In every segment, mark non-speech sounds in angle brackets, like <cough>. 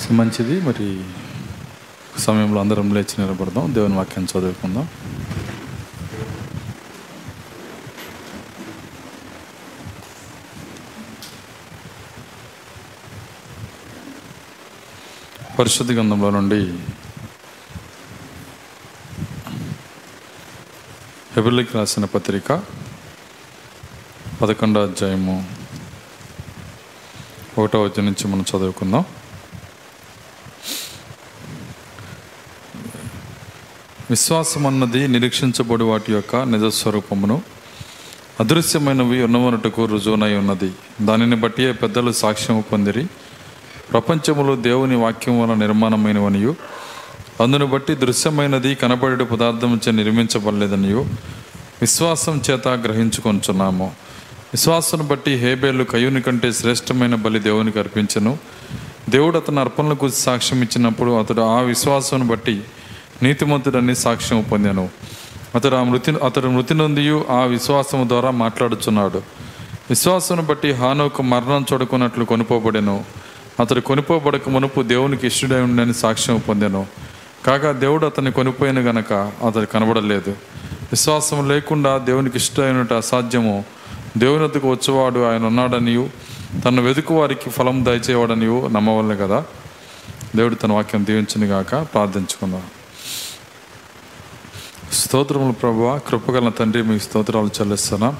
So మంచిది. మరి సమయంలో అందరం లేచి నిలబడదాం. దేవుని వాక్యం చదువుకుందాం. పరిశుద్ధ గ్రంథంలో నుండి హెబిల్లికి రాసిన పత్రిక పదకొండో అధ్యాయము ఒకటో అధ్యాయం నుంచి మనం చదువుకుందాం. విశ్వాసం అన్నది నిరీక్షించబడి వాటి యొక్క నిజస్వరూపమును. అదృశ్యమైనవి ఉన్నవనటకు రుజువునై ఉన్నది. దానిని బట్టి పెద్దలు సాక్ష్యము పొందిరి. ప్రపంచములో దేవుని వాక్యం వలన నిర్మాణమైనవనియు. అందును బట్టి దృశ్యమైనది కనబడే పదార్థం చే నిర్మించబడలేదనియు. విశ్వాసం చేత గ్రహించుకొంచున్నాము. విశ్వాసం బట్టి హేబేలు కయుని కంటే శ్రేష్టమైన బలి దేవునికి అర్పించను. దేవుడు అతను అర్పణలకు సాక్ష్యం ఇచ్చినప్పుడు అతడు ఆ విశ్వాసం బట్టి నీతిమంతుడని సాక్ష్యం పొందాను. అతడు ఆ మృతి అతడు మృతి నొందియు ఆ విశ్వాసము ద్వారా మాట్లాడుచున్నాడు. విశ్వాసం బట్టి హానోకు మరణం చూడకున్నట్లు కొనుకోబడెను అతడు కొనుకోబడక మునుపు దేవునికి ఇష్టడై ఉండని సాక్ష్యం పొందాను. కాగా దేవుడు అతన్ని కొనిపోయిన గనక అతడు కనబడలేదు. విశ్వాసం లేకుండా దేవునికి ఇష్టమైనట్టు అసాధ్యము. దేవుని వద్దకు వచ్చేవాడు ఆయన ఉన్నాడనియు తను వెతుకు వారికి ఫలం దయచేవాడనియు నమ్మవలే కదా దేవుడు తన వాక్యం దీవించును గాక ప్రార్థించుకుందాం. స్తోత్రములు ప్రభువ కృపగల తండ్రి మీకు స్తోత్రాలు చెల్లిస్తున్నాం.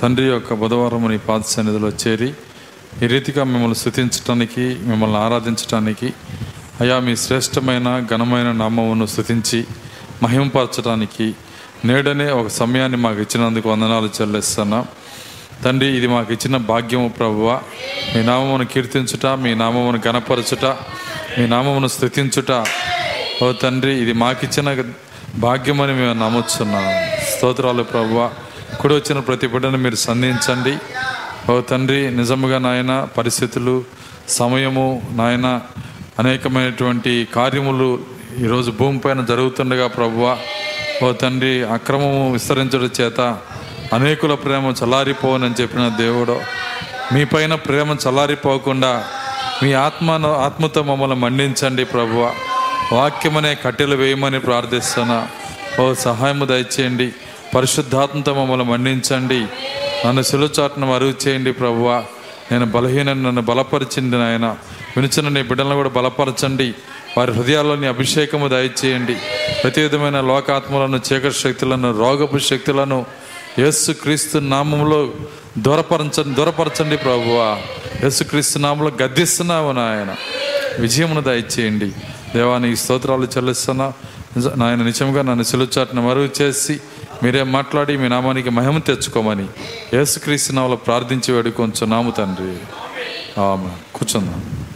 తండ్రి యొక్క బుధవారం నీ పాద సన్నిధిలో చేరి ఈ రీతిగా మిమ్మల్ని స్థుతించటానికి మిమ్మల్ని ఆరాధించటానికి అయా మీ శ్రేష్టమైన ఘనమైన నామమును స్థుతించి మహింపరచడానికి నేడనే ఒక సమయాన్ని మాకు ఇచ్చినందుకు వందనాలు చెల్లిస్తున్నాం. తండ్రి ఇది మాకు ఇచ్చిన భాగ్యము ప్రభువ. మీ నామమును కీర్తించుట మీ నామమును గణపరచుట మీ నామమును స్థుతించుట. ఓ తండ్రి ఇది మాకిచ్చిన భాగ్యమని మేము నమ్ముచున్నాం. స్తోత్రాలు ప్రభువ. కుడి వచ్చిన ప్రతి బిడ్డను మీరు సంధించండి. ఓ తండ్రి నిజముగా నాయన పరిస్థితులు సమయము నాయన అనేకమైనటువంటి కార్యములు ఈరోజు భూమిపైన జరుగుతుండగా ప్రభువ. ఓ తండ్రి అక్రమము విస్తరించడం చేత అనేకుల ప్రేమ చల్లారిపోవనని చెప్పిన దేవుడు. మీ పైన ప్రేమ చల్లారిపోకుండా మీ ఆత్మను ఆత్మతో మమ్మల్ని మండించండి ప్రభువ. వాక్యమనే కట్టెలు వేయమని ప్రార్థిస్తున్నా ఓ సహాయము దయచేయండి. పరిశుద్ధాత్మతో మమ్మల్ని మన్నించండి. నన్ను సులుచాటును అరుగు చేయండి ప్రభువ. నేను బలహీన నన్ను బలపరిచింది నాయన. వినిచిన నీ బిడ్డలను కూడా బలపరచండి. వారి హృదయాల్లోని అభిషేకము దయచేయండి. ప్రతి విధమైన లోకాత్మలను చీకటి శక్తులను రోగపు శక్తులను యేసు క్రీస్తు నామంలో దూరపరచండి దూరపరచండి ప్రభువా. యేసుక్రీస్తు నామంలో గద్దిస్తున్నావు నాయన. విజయమును దయచేయండి. దేవానికి స్తోత్రాలు చెల్లిస్తున్నా. నిజ- నాయన నిజంగా నన్ను సిలుచాటును మరుగు చేసి మీరే మాట్లాడి మీ నామానికి మహిమ తెచ్చుకోమని యేసుక్రీస్తు నామలో ప్రార్థించి వేడుకొంచున్నాము తండ్రి. ఆమె కూర్చుందాం.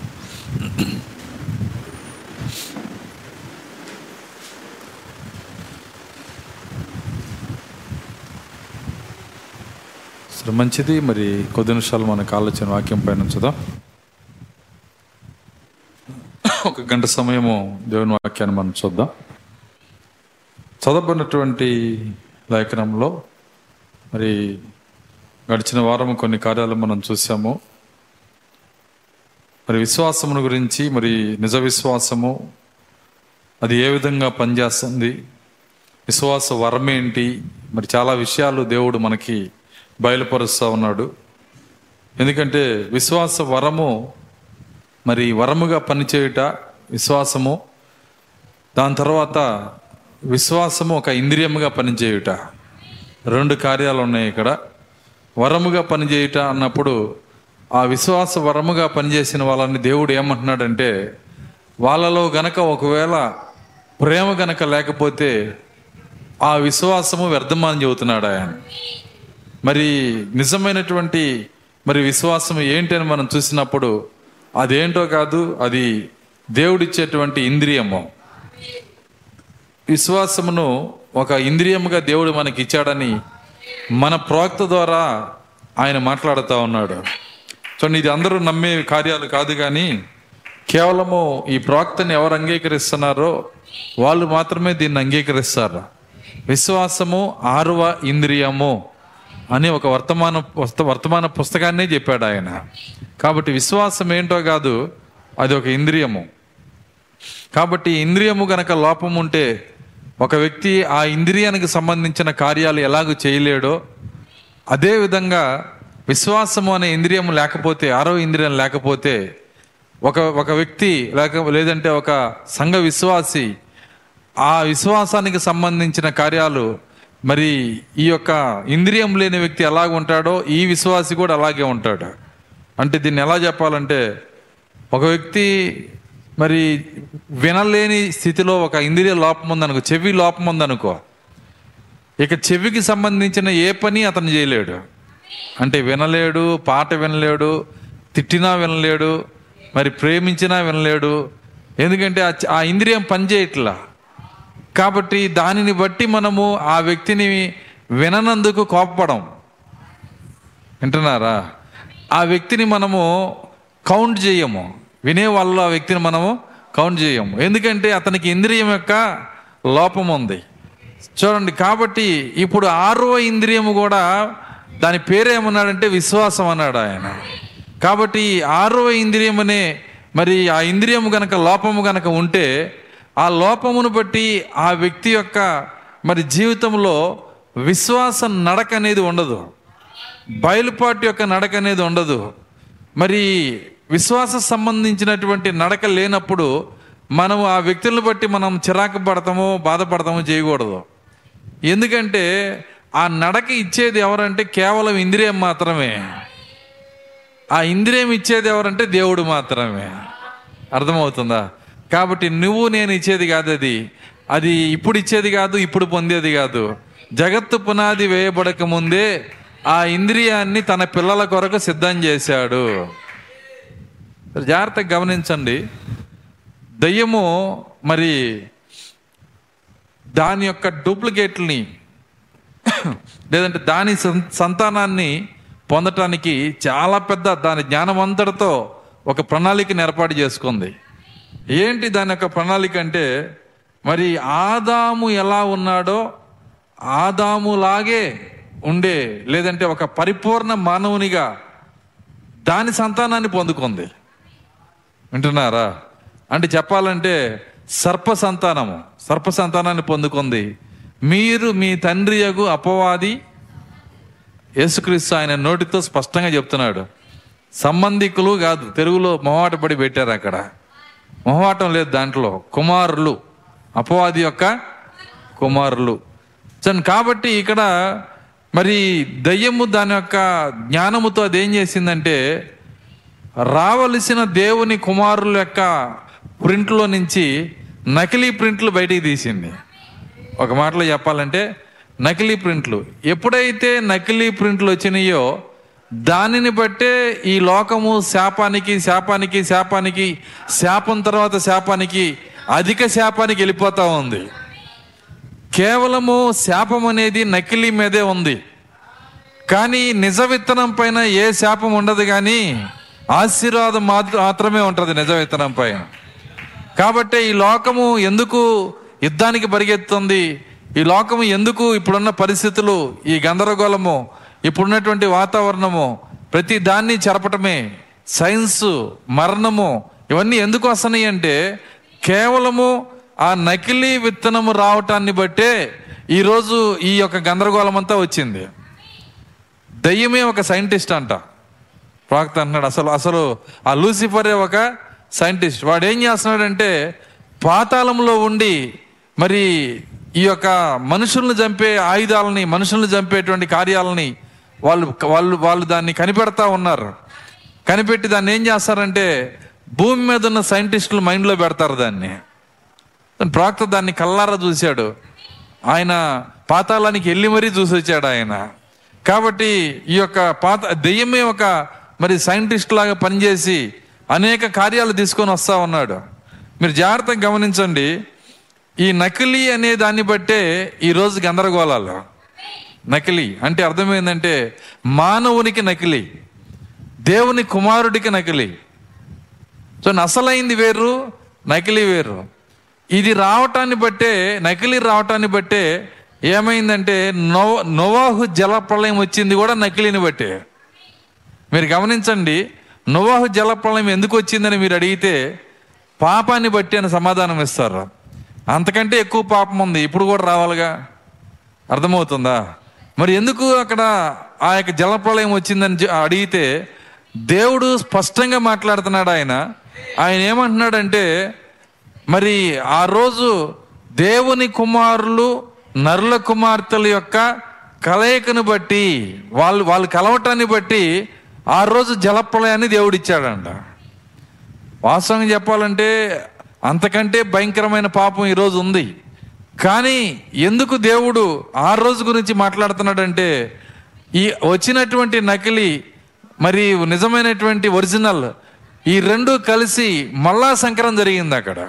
మంచిది. మరి కొద్ది నిమిషాలు మనకు ఆలోచన వాక్యం పైన ఉంచుదాం. ఒక గంట సమయము దేవుని వాక్యాన్ని మనం చూద్దాం. చదవబడినటువంటి లేఖనంలో మరి గడిచిన వారం కొన్ని కార్యాలు మనం చూసాము. మరి విశ్వాసమును గురించి మరి నిజ విశ్వాసము అది ఏ విధంగా పనిచేస్తుంది విశ్వాస వరం ఏంటి మరి చాలా విషయాలు దేవుడు మనకి బయలుపరుస్తూ ఉన్నాడు. ఎందుకంటే విశ్వాస వరము మరి వరముగా పనిచేయుట విశ్వాసము దాని తర్వాత విశ్వాసము ఒక ఇంద్రియముగా పనిచేయుట. రెండు కార్యాలు ఉన్నాయి ఇక్కడ. వరముగా పనిచేయుట అన్నప్పుడు ఆ విశ్వాస వరముగా పనిచేసిన వాళ్ళని దేవుడు ఏమంటున్నాడంటే వాళ్ళలో గనక ఒకవేళ ప్రేమ గనక లేకపోతే ఆ విశ్వాసము వ్యర్థమని చెబుతున్నాడు ఆయన. మరి నిజమైనటువంటి మరి విశ్వాసం ఏంటి అని మనం చూసినప్పుడు అదేంటో కాదు అది దేవుడిచ్చేటువంటి ఇంద్రియము. విశ్వాసమును ఒక ఇంద్రియముగా దేవుడు మనకి ఇచ్చాడని మన ప్రోక్త ద్వారా ఆయన మాట్లాడుతూ ఉన్నాడు. చూడండి ఇది అందరూ నమ్మే కార్యాలు కాదు కానీ కేవలము ఈ ప్రోక్తని ఎవరు అంగీకరిస్తున్నారో వాళ్ళు మాత్రమే దీన్ని అంగీకరిస్తారు. విశ్వాసము ఆరువ ఇంద్రియము అని ఒక వర్తమాన వర్తమాన పుస్తకాన్నే చెప్పాడు ఆయన. కాబట్టి విశ్వాసం ఏంటో కాదు అది ఒక ఇంద్రియము. కాబట్టి ఇంద్రియము గనక లోపం ఉంటే ఒక వ్యక్తి ఆ ఇంద్రియానికి సంబంధించిన కార్యాలు ఎలాగూ చేయలేడో అదే విధంగా విశ్వాసము అనే ఇంద్రియం లేకపోతే ఆరో ఇంద్రియం లేకపోతే ఒక ఒక వ్యక్తి లేక లేదంటే ఒక సంఘ విశ్వాసి ఆ విశ్వాసానికి సంబంధించిన కార్యాలు మరి ఈ యొక్క ఇంద్రియం లేని వ్యక్తి ఎలాగ ఉంటాడో ఈ విశ్వాసి కూడా అలాగే ఉంటాడు. అంటే దీన్ని ఎలా చెప్పాలంటే ఒక వ్యక్తి మరి వినలేని స్థితిలో ఒక ఇంద్రియ లోపం ఉందనుకో చెవి లోపం ఉందనుకో ఇక చెవికి సంబంధించిన ఏ పని అతను చేయలేడు. అంటే వినలేడు పాట వినలేడు తిట్టినా వినలేడు మరి ప్రేమించినా వినలేడు. ఎందుకంటే ఆ ఆ ఇంద్రియం పనిచేయట్లా కాబట్టి దానిని బట్టి మనము ఆ వ్యక్తిని విననందుకు కోపపడం. వింటున్నారా? ఆ వ్యక్తిని మనము కౌంట్ చేయము. వినే వాళ్ళు ఆ వ్యక్తిని మనము కౌంట్ చేయము. ఎందుకంటే అతనికి ఇంద్రియం యొక్క లోపం ఉంది. చూడండి కాబట్టి ఇప్పుడు ఆరో ఇంద్రియము కూడా దాని పేరేమన్నాడంటే విశ్వాసం అన్నాడు ఆయన. కాబట్టి ఆరో ఇంద్రియం అనే మరి ఆ ఇంద్రియము గనక లోపము గనక ఉంటే ఆ లోపమును బట్టి ఆ వ్యక్తి యొక్క మరి జీవితంలో విశ్వాస నడక అనేది ఉండదు. బయలుపాటు యొక్క నడక అనేది ఉండదు. మరి విశ్వాస సంబంధించినటువంటి నడక లేనప్పుడు మనం ఆ వ్యక్తులను బట్టి మనం చిరాకు పడతామో బాధపడతామో చేయకూడదు. ఎందుకంటే ఆ నడక ఇచ్చేది ఎవరంటే కేవలం ఇంద్రియం మాత్రమే. ఆ ఇంద్రియం ఇచ్చేది ఎవరంటే దేవుడు మాత్రమే. అర్థమవుతుందా? కాబట్టి నువ్వు నేను ఇచ్చేది కాదు అది. అది ఇప్పుడు ఇచ్చేది కాదు ఇప్పుడు పొందేది కాదు. జగత్తు పునాది వేయబడక ముందే ఆ ఇంద్రియాన్ని తన పిల్లల కొరకు సిద్ధం చేశాడు. జాగ్రత్తగా గమనించండి. దయ్యము మరి దాని యొక్క డూప్లికేట్ని <coughs> లేదంటే దాని సంతానాన్ని పొందటానికి చాలా పెద్ద దాని జ్ఞానం అంతటితో ఒక ప్రణాళికను ఏర్పాటు చేసుకుంది. ఏంటి దాని యొక్క ప్రణాళిక అంటే మరి ఆదాము ఎలా ఉన్నాడో ఆదాములాగే ఉండే లేదంటే ఒక పరిపూర్ణ మానవునిగా దాని సంతానాన్ని పొందుకుంది. వింటున్నారా? అంటే చెప్పాలంటే సర్ప సంతానము సర్ప సంతానాన్ని పొందుకుంది. మీరు మీ తండ్రి యగు అపవాది యేసుక్రీస్తు ఆయన నోటితో స్పష్టంగా చెప్తున్నాడు. సంబంధికులు కాదు తెలుగులో మొహమాట పడి పెట్టారు అక్కడ. మొహమాటం లేదు దాంట్లో. కుమారులు. అపవాది యొక్క కుమారులు. చన్ కాబట్టి ఇక్కడ మరి దయ్యము దాని యొక్క జ్ఞానముతో అదేం చేసిందంటే రావలసిన దేవుని కుమారుల యొక్క ప్రింట్లో నుంచి నకిలీ ప్రింట్లు బయటికి తీసింది. ఒక మాటలో చెప్పాలంటే నకిలీ ప్రింట్లు. ఎప్పుడైతే నకిలీ ప్రింట్లు వచ్చినాయో దానిని బట్టే ఈ లోకము శాపానికి శాపానికి శాపానికి శాపం తర్వాత శాపానికి అధిక శాపానికి వెళ్ళిపోతూ ఉంది. కేవలము శాపం అనేది నకిలీ మీదే ఉంది. కానీ నిజ విత్తనం పైన ఏ శాపం ఉండదు కానీ ఆశీర్వాదం మాత్రం మాత్రమే ఉంటుంది నిజ విత్తనం పైన. కాబట్టి ఈ లోకము ఎందుకు యుద్ధానికి పరిగెత్తుంది? ఈ లోకము ఎందుకు ఇప్పుడున్న పరిస్థితులు? ఈ గందరగోళము ఇప్పుడున్నటువంటి వాతావరణము ప్రతి దాన్ని చెరపటమే సైన్స్ మరణము ఇవన్నీ ఎందుకు వస్తున్నాయి అంటే కేవలము ఆ నకిలీ విత్తనము రావటాన్ని బట్టే ఈరోజు ఈ యొక్క గందరగోళం అంతా వచ్చింది. దయ్యమే ఒక సైంటిస్ట్ అంట. ప్రాక్త అంటున్నాడు అసలు అసలు ఆ లూసిఫరే ఒక సైంటిస్ట్. వాడు ఏం చేస్తున్నాడంటే పాతాళంలో ఉండి మరి ఈ యొక్క మనుషులను చంపే ఆయుధాలని మనుషులను చంపేటువంటి కార్యాలని వాళ్ళు వాళ్ళు వాళ్ళు దాన్ని కనిపెడతా ఉన్నారు. కనిపెట్టి దాన్ని ఏం చేస్తారంటే భూమి మీద ఉన్న సైంటిస్టులు మైండ్లో పెడతారు దాన్ని. ప్రాక్త దాన్ని కల్లారా చూశాడు. ఆయన పాతాళానికి వెళ్ళి మరీ చూసి వచ్చాడు ఆయన. కాబట్టి ఈ యొక్క పాత దెయ్యమే ఒక మరి సైంటిస్ట్ లాగా పనిచేసి అనేక కార్యాలు తీసుకొని వస్తా ఉన్నాడు. మీరు జాగ్రత్తగా గమనించండి. ఈ నకిలీ అనే దాన్ని బట్టే ఈరోజు గందరగోళాలు. నకిలీ అంటే అర్థమైందంటే మానవునికి నకిలీ దేవుని కుమారుడికి నకిలీ. సో అసలైంది వేరు నకిలీ వేరు. ఇది రావటాన్ని బట్టే నకిలీ రావటాన్ని బట్టే ఏమైందంటే నో నోవాహు జల ప్రళయం వచ్చింది కూడా నకిలీని బట్టే. మీరు గమనించండి నోవాహు జలప్రలయం ఎందుకు వచ్చిందని మీరు అడిగితే పాపాన్ని బట్టి అని సమాధానం ఇస్తారు. అంతకంటే ఎక్కువ పాపం ఉంది ఇప్పుడు కూడా రావాలిగా? అర్థమవుతుందా? మరి ఎందుకు అక్కడ ఆ యొక్క జలప్రలయం వచ్చిందని అడిగితే దేవుడు స్పష్టంగా మాట్లాడుతున్నాడు ఆయన. ఆయన ఏమంటున్నాడంటే మరి ఆ రోజు దేవుని కుమారులు నరుల కుమార్తెల యొక్క కలయికను బట్టి వాళ్ళు వాళ్ళు కలవటాన్ని బట్టి ఆ రోజు జలప్రలయాన్ని దేవుడిచ్చాడంట. వాస్తవంగా చెప్పాలంటే అంతకంటే భయంకరమైన పాపం ఈరోజు ఉంది. కానీ ఎందుకు దేవుడు ఆ రోజు గురించి మాట్లాడుతున్నాడంటే ఈ వచ్చినటువంటి నకిలీ మరి నిజమైనటువంటి ఒరిజినల్ ఈ రెండు కలిసి మళ్ళా సంకరం జరిగింది అక్కడ.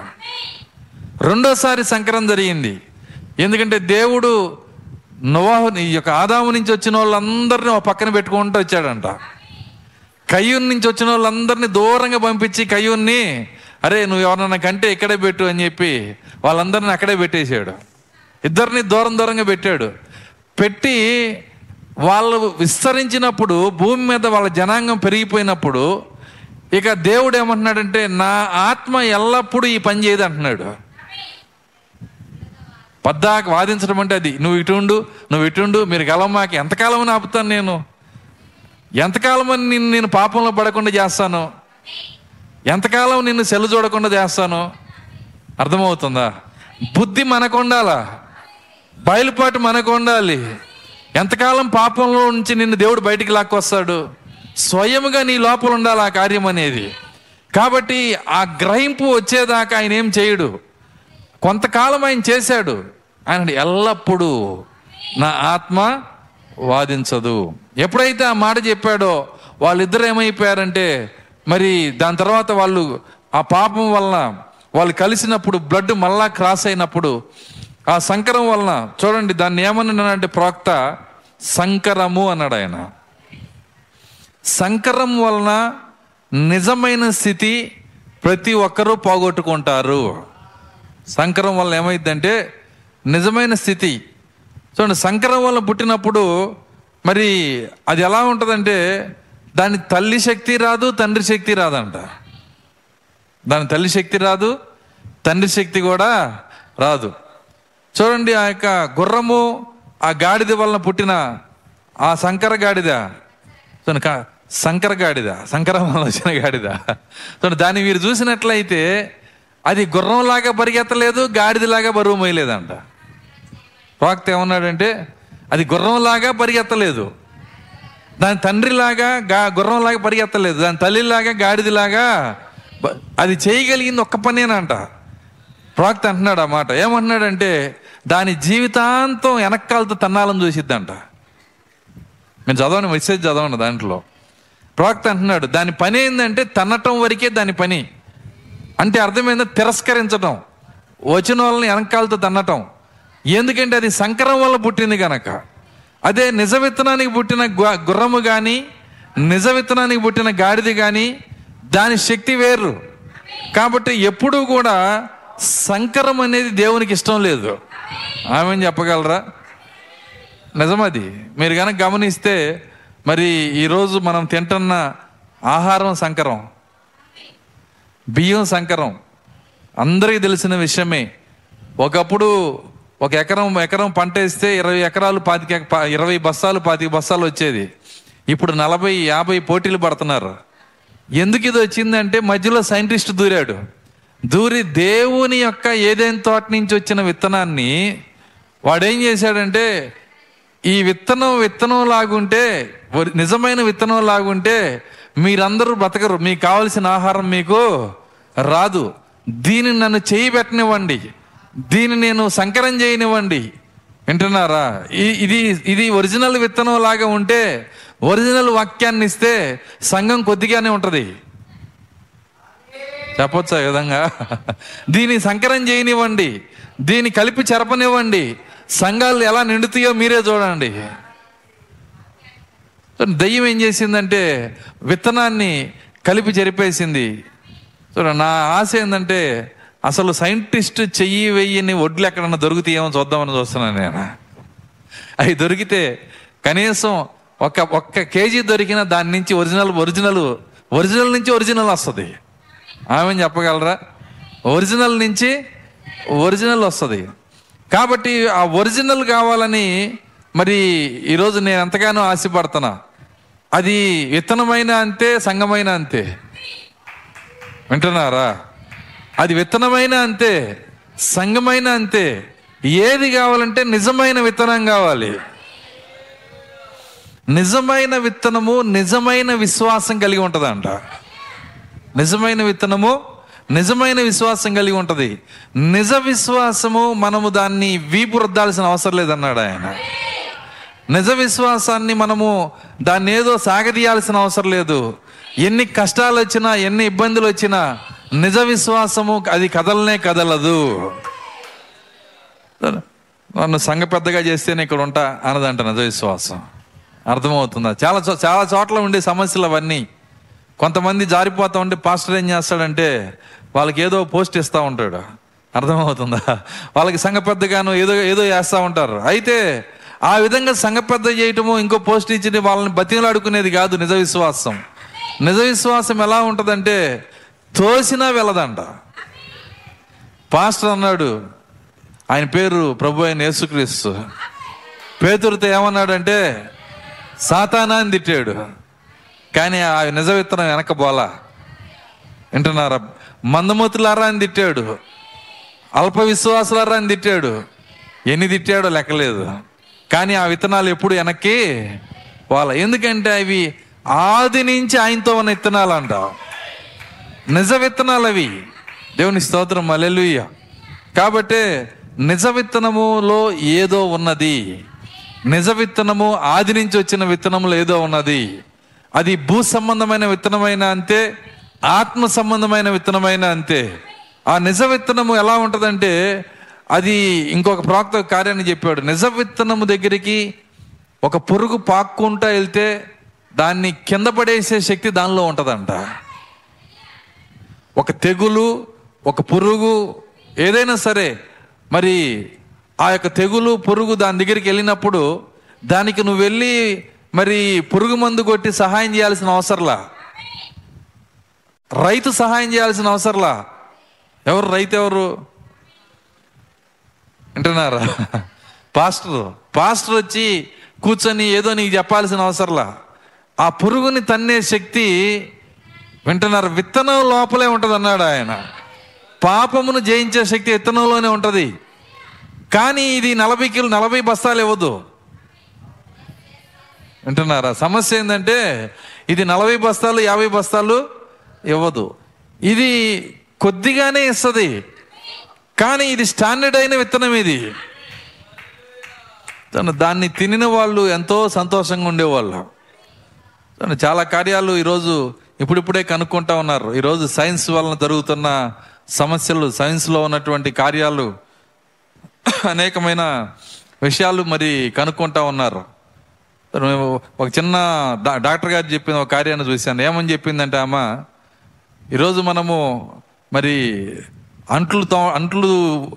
రెండోసారి సంకరం జరిగింది. ఎందుకంటే దేవుడు నోవాహు ఈ యొక్క ఆదాము నుంచి వచ్చిన వాళ్ళందరినీ ఒక పక్కన పెట్టుకుంటూ వచ్చాడంట. కయ్యూన్ నుంచి వచ్చిన వాళ్ళందరినీ దూరంగా పంపించి కయ్యూన్ని అరే నువ్వు ఎవరన్నా కంటే ఇక్కడే పెట్టు అని చెప్పి వాళ్ళందరిని అక్కడే పెట్టేశాడు. ఇద్దరిని దూరం దూరంగా పెట్టాడు. పెట్టి వాళ్ళు విస్తరించినప్పుడు భూమి మీద వాళ్ళ జనాంగం పెరిగిపోయినప్పుడు ఇక దేవుడు ఏమంటున్నాడంటే నా ఆత్మ ఎల్లప్పుడూ ఈ పని చేయదు అంటున్నాడు. పద్దాక వాదించడం అంటే అది నువ్వు ఇటుండు నువ్వు ఇటుండు మీరు గలమాకి ఎంతకాలం అని ఆపుతాను నేను? ఎంతకాలం నిన్ను నేను పాపంలో పడకుండా చేస్తాను? ఎంతకాలం నిన్ను సెల్లు చూడకుండా చేస్తాను? అర్థమవుతుందా? బుద్ధి మనకు ఉండాలా? బయలుపాటు మనకు ఉండాలి. ఎంతకాలం పాపంలో నుంచి నిన్ను దేవుడు బయటికి లాక్కొస్తాడు? స్వయముగా నీ లోపల ఉండాలి ఆ కార్యం అనేది. కాబట్టి ఆ గ్రహింపు వచ్చేదాకా ఆయన ఏం చేయడు. కొంతకాలం ఆయన చేశాడు. ఆయన ఎల్లప్పుడూ నా ఆత్మ వాదించదు. ఎప్పుడైతే ఆ మాట చెప్పాడో వాళ్ళిద్దరు ఏమైపోయారంటే మరి దాని తర్వాత వాళ్ళు ఆ పాపం వలన వాళ్ళు కలిసినప్పుడు బ్లడ్ మళ్ళా క్రాస్ అయినప్పుడు ఆ సంకరం వలన చూడండి దాన్ని ఏమన్నాడంటే ప్రవక్త సంకరము అన్నాడు ఆయన. సంకరం వలన నిజమైన స్థితి ప్రతి ఒక్కరూ పోగొట్టుకుంటారు. సంకరం వల్ల ఏమైందంటే నిజమైన స్థితి. చూడండి సంకరం వల్ల పుట్టినప్పుడు మరి అది ఎలా ఉంటుందంటే దాని తల్లి శక్తి రాదు తండ్రి శక్తి రాదంట. దాని తల్లి శక్తి రాదు తండ్రి శక్తి కూడా రాదు. చూడండి ఆ యొక్క గుర్రము ఆ గాడిద వలన పుట్టిన ఆ సంకర గాడిద. చూడండి శంకర గాడిద సంకరం గాడిద? చూడండి దాన్ని మీరు చూసినట్లయితే అది గుర్రంలాగా పరిగెత్తలేదు గాడిదలాగా బరువు మోయలేదంట. ప్రవక్త ఏమన్నాడంటే అది గుర్రంలాగా పరిగెత్తలేదు. దాని తండ్రిలాగా గా గుర్రంలాగా పరిగెత్తలేదు. దాని తల్లిలాగా గాడిదలాగా అది చేయగలిగింది ఒక్క పనేనంట. ప్రవక్త అంటున్నాడు ఆ మాట. ఏమంటున్నాడంటే దాని జీవితాంతం వెనక్కాలతో తన్నాలని చూసిద్దంట. నేను చదవను మెసేజ్ చదవను దాంట్లో. ప్రవక్త అంటున్నాడు దాని పని ఏంటంటే తన్నటం వరకే దాని పని. అంటే అర్థమైందా? తిరస్కరించటం. వచ్చిన వాళ్ళని వెనకాలతో తన్నటం. ఎందుకంటే అది సంకరం వల్ల పుట్టింది కనుక అదే నిజ విత్తనానికి పుట్టిన గు- గుర్రము కానీ నిజ విత్తనానికి పుట్టిన గాడిది కానీ దాని శక్తి వేరు. కాబట్టి ఎప్పుడూ కూడా సంకరం అనేది దేవునికి ఇష్టం లేదు. ఆమె చెప్పగలరా? నిజమది. మీరు కనుక గమనిస్తే మరి ఈరోజు మనం తింటున్న ఆహారం సంకరం. బియ్యం సంకరం. అందరికీ తెలిసిన విషయమే. ఒకప్పుడు ఒక ఎకరం ఎకరం పంట వేస్తే ఇరవై ఎకరాలు పాతిక ఇరవై బస్తాలు పాతిక బస్తాలు వచ్చేది. ఇప్పుడు నలభై యాభై పోటీలు పడుతున్నారు. ఎందుకు ఇది వచ్చిందంటే మధ్యలో సైంటిస్ట్ దూరాడు. దూరి దేవుని యొక్క ఏదైనా తోట నుంచి వచ్చిన విత్తనాన్ని వాడేం చేశాడంటే ఈ విత్తనం విత్తనం లాగుంటే నిజమైన విత్తనం లాగుంటే మీరందరూ బ్రతకరు మీకు కావలసిన ఆహారం మీకు రాదు. దీనిని నన్ను చేయి పెట్టనివ్వండి. దీన్ని నేను సంకరం చేయనివ్వండి. వింటున్నారా? ఇది ఇది ఒరిజినల్ విత్తనం లాగా ఉంటే ఒరిజినల్ వాక్యాన్ని ఇస్తే సంఘం కొద్దిగానే ఉంటుంది. చెప్పొచ్చా ఈ విధంగా? దీన్ని సంకరం చేయనివ్వండి. దీన్ని కలిపి చెరపనివ్వండి. సంఘాలు ఎలా నిండుతాయో మీరే చూడండి. దయ్యం ఏం చేసిందంటే విత్తనాన్ని కలిపి జరిపేసింది. చూడండి నా ఆశ ఏంటంటే అసలు సైంటిస్ట్ చెయ్యి వెయ్యిని ఒడ్లు ఎక్కడన్నా దొరుకుతాయేమో చూద్దామని చూస్తున్నాను నేను. అవి దొరికితే కనీసం ఒక ఒక్క కేజీ దొరికిన దాని నుంచి ఒరిజినల్ ఒరిజినల్ ఒరిజినల్ నుంచి ఒరిజినల్ వస్తుంది. ఆమె చెప్పగలరా? ఒరిజినల్ నుంచి ఒరిజినల్ వస్తుంది. కాబట్టి ఆ ఒరిజినల్ కావాలని మరి ఈరోజు నేను ఎంతగానో ఆశపడుతున్నా అది విత్తనమైన అంతే సంగమైన అంతే. వింటున్నారా? అది విత్తనమైన అంతే సంగమైన అంతే. ఏది కావాలంటే నిజమైన విత్తనం కావాలి. నిజమైన విత్తనము నిజమైన విశ్వాసం కలిగి ఉంటుందంట. నిజమైన విత్తనము నిజమైన విశ్వాసం కలిగి ఉంటుంది. నిజ విశ్వాసము మనము దాన్ని వీపు రుద్దాల్సిన అవసరం లేదన్నాడు ఆయన. నిజ విశ్వాసాన్ని మనము దాన్ని ఏదో సాగదీయాల్సిన అవసరం లేదు. ఎన్ని కష్టాలు వచ్చినా ఎన్ని ఇబ్బందులు వచ్చినా నిజ విశ్వాసము అది కదలనే కదలదు. నన్ను సంఘ పెద్దగా చేస్తేనే ఇక్కడ ఉంటా అన్నదంట నిజ విశ్వాసం. అర్థమవుతుందా? చాలా చాలా చోట్ల ఉండే సమస్యలు అవన్నీ. కొంతమంది జారిపోతా ఉంటే పాస్టర్ ఏం చేస్తాడంటే వాళ్ళకి ఏదో పోస్ట్ ఇస్తూ ఉంటాడు. అర్థమవుతుందా? వాళ్ళకి సంఘ పెద్దగాను ఏదో ఏదో చేస్తూ ఉంటారు. అయితే ఆ విధంగా సంఘ పెద్ద చేయటము ఇంకో పోస్ట్ ఇచ్చి వాళ్ళని బతిమలాడుకునేది కాదు నిజ విశ్వాసం. నిజ విశ్వాసం ఎలా ఉంటుందంటే తోసినా వెళ్ళదంట. పాస్టర్ అన్నాడు ఆయన పేరు ప్రభు అయిన యేసుక్రీస్తు. పేతురితో ఏమన్నాడంటే సాతానా అని తిట్టాడు. కానీ ఆ నిజ విత్తనం వెనక బోలా. వింటున్నారా? మందమూతులారా అని తిట్టాడు. అల్ప విశ్వాసులారా అని తిట్టాడు. ఎన్ని తిట్టాడో లెక్కలేదు. కానీ ఆ విత్తనాలు ఎప్పుడు వెనక్కి వాళ్ళ ఎందుకంటే అవి ఆది నుంచి ఆయనతో ఉన్న విత్తనాలు అంట నిజ విత్తనాలు అవి. దేవుని స్తోత్రం. అలెలుయ్య కాబట్టి నిజ విత్తనములో ఏదో ఉన్నది. నిజ విత్తనము ఆది నుంచి వచ్చిన విత్తనములు ఏదో ఉన్నది. అది భూ సంబంధమైన విత్తనమైన అంతే ఆత్మ సంబంధమైన విత్తనమైన అంతే. ఆ నిజ విత్తనము ఎలా ఉంటుందంటే అది ఇంకొక ప్రాక్త కార్యాన్ని చెప్పాడు. నిజ విత్తనము దగ్గరికి ఒక పురుగు పాక్కుంటా వెళ్తే దాన్ని కింద పడేసే శక్తి దానిలో ఉంటుందంట. ఒక తెగులు ఒక పురుగు ఏదైనా సరే మరి ఆ యొక్క తెగులు పురుగు దాని దగ్గరికి వెళ్ళినప్పుడు దానికి నువ్వు వెళ్ళి మరి పురుగు మందు కొట్టి సహాయం చేయాల్సిన అవసరంలా? రైతు సహాయం చేయాల్సిన అవసరంలా? ఎవరు రైతు ఎవరు? వింటున్నారా? పాస్టర్ పాస్టర్ వచ్చి కూర్చొని ఏదో నీకు చెప్పాల్సిన అవసరంలా? ఆ పురుగుని తన్నే శక్తి వింటున్నారు. విత్తనం లోపలే ఉంటుంది అన్నాడు ఆయన. పాపమును జయించే శక్తి విత్తనంలోనే ఉంటుంది. కానీ ఇది నలభై కిలో నలభై బస్తాలు ఇవ్వదు. వింటున్నారా? సమస్య ఏంటంటే ఇది నలభై బస్తాలు యాభై బస్తాలు ఇవ్వదు. ఇది కొద్దిగానే ఇస్తుంది. కానీ ఇది స్టాండర్డ్ అయిన విత్తనం ఇది. తను దాన్ని తినిన వాళ్ళు ఎంతో సంతోషంగా ఉండేవాళ్ళు. తను చాలా కార్యాలు ఈరోజు ఇప్పుడిప్పుడే కనుక్కుంటా ఉన్నారు. ఈరోజు సైన్స్ వలన జరుగుతున్న సమస్యలు సైన్స్లో ఉన్నటువంటి కార్యాలు అనేకమైన విషయాలు మరి కనుక్కుంటా ఉన్నారు. మేము ఒక చిన్న డా- డాక్టర్ గారు చెప్పిన ఒక కార్యాన్ని చూశాను. ఏమని చెప్పిందంటే ఆమె ఈరోజు మనము మరి అంట్లు తో అంట్లు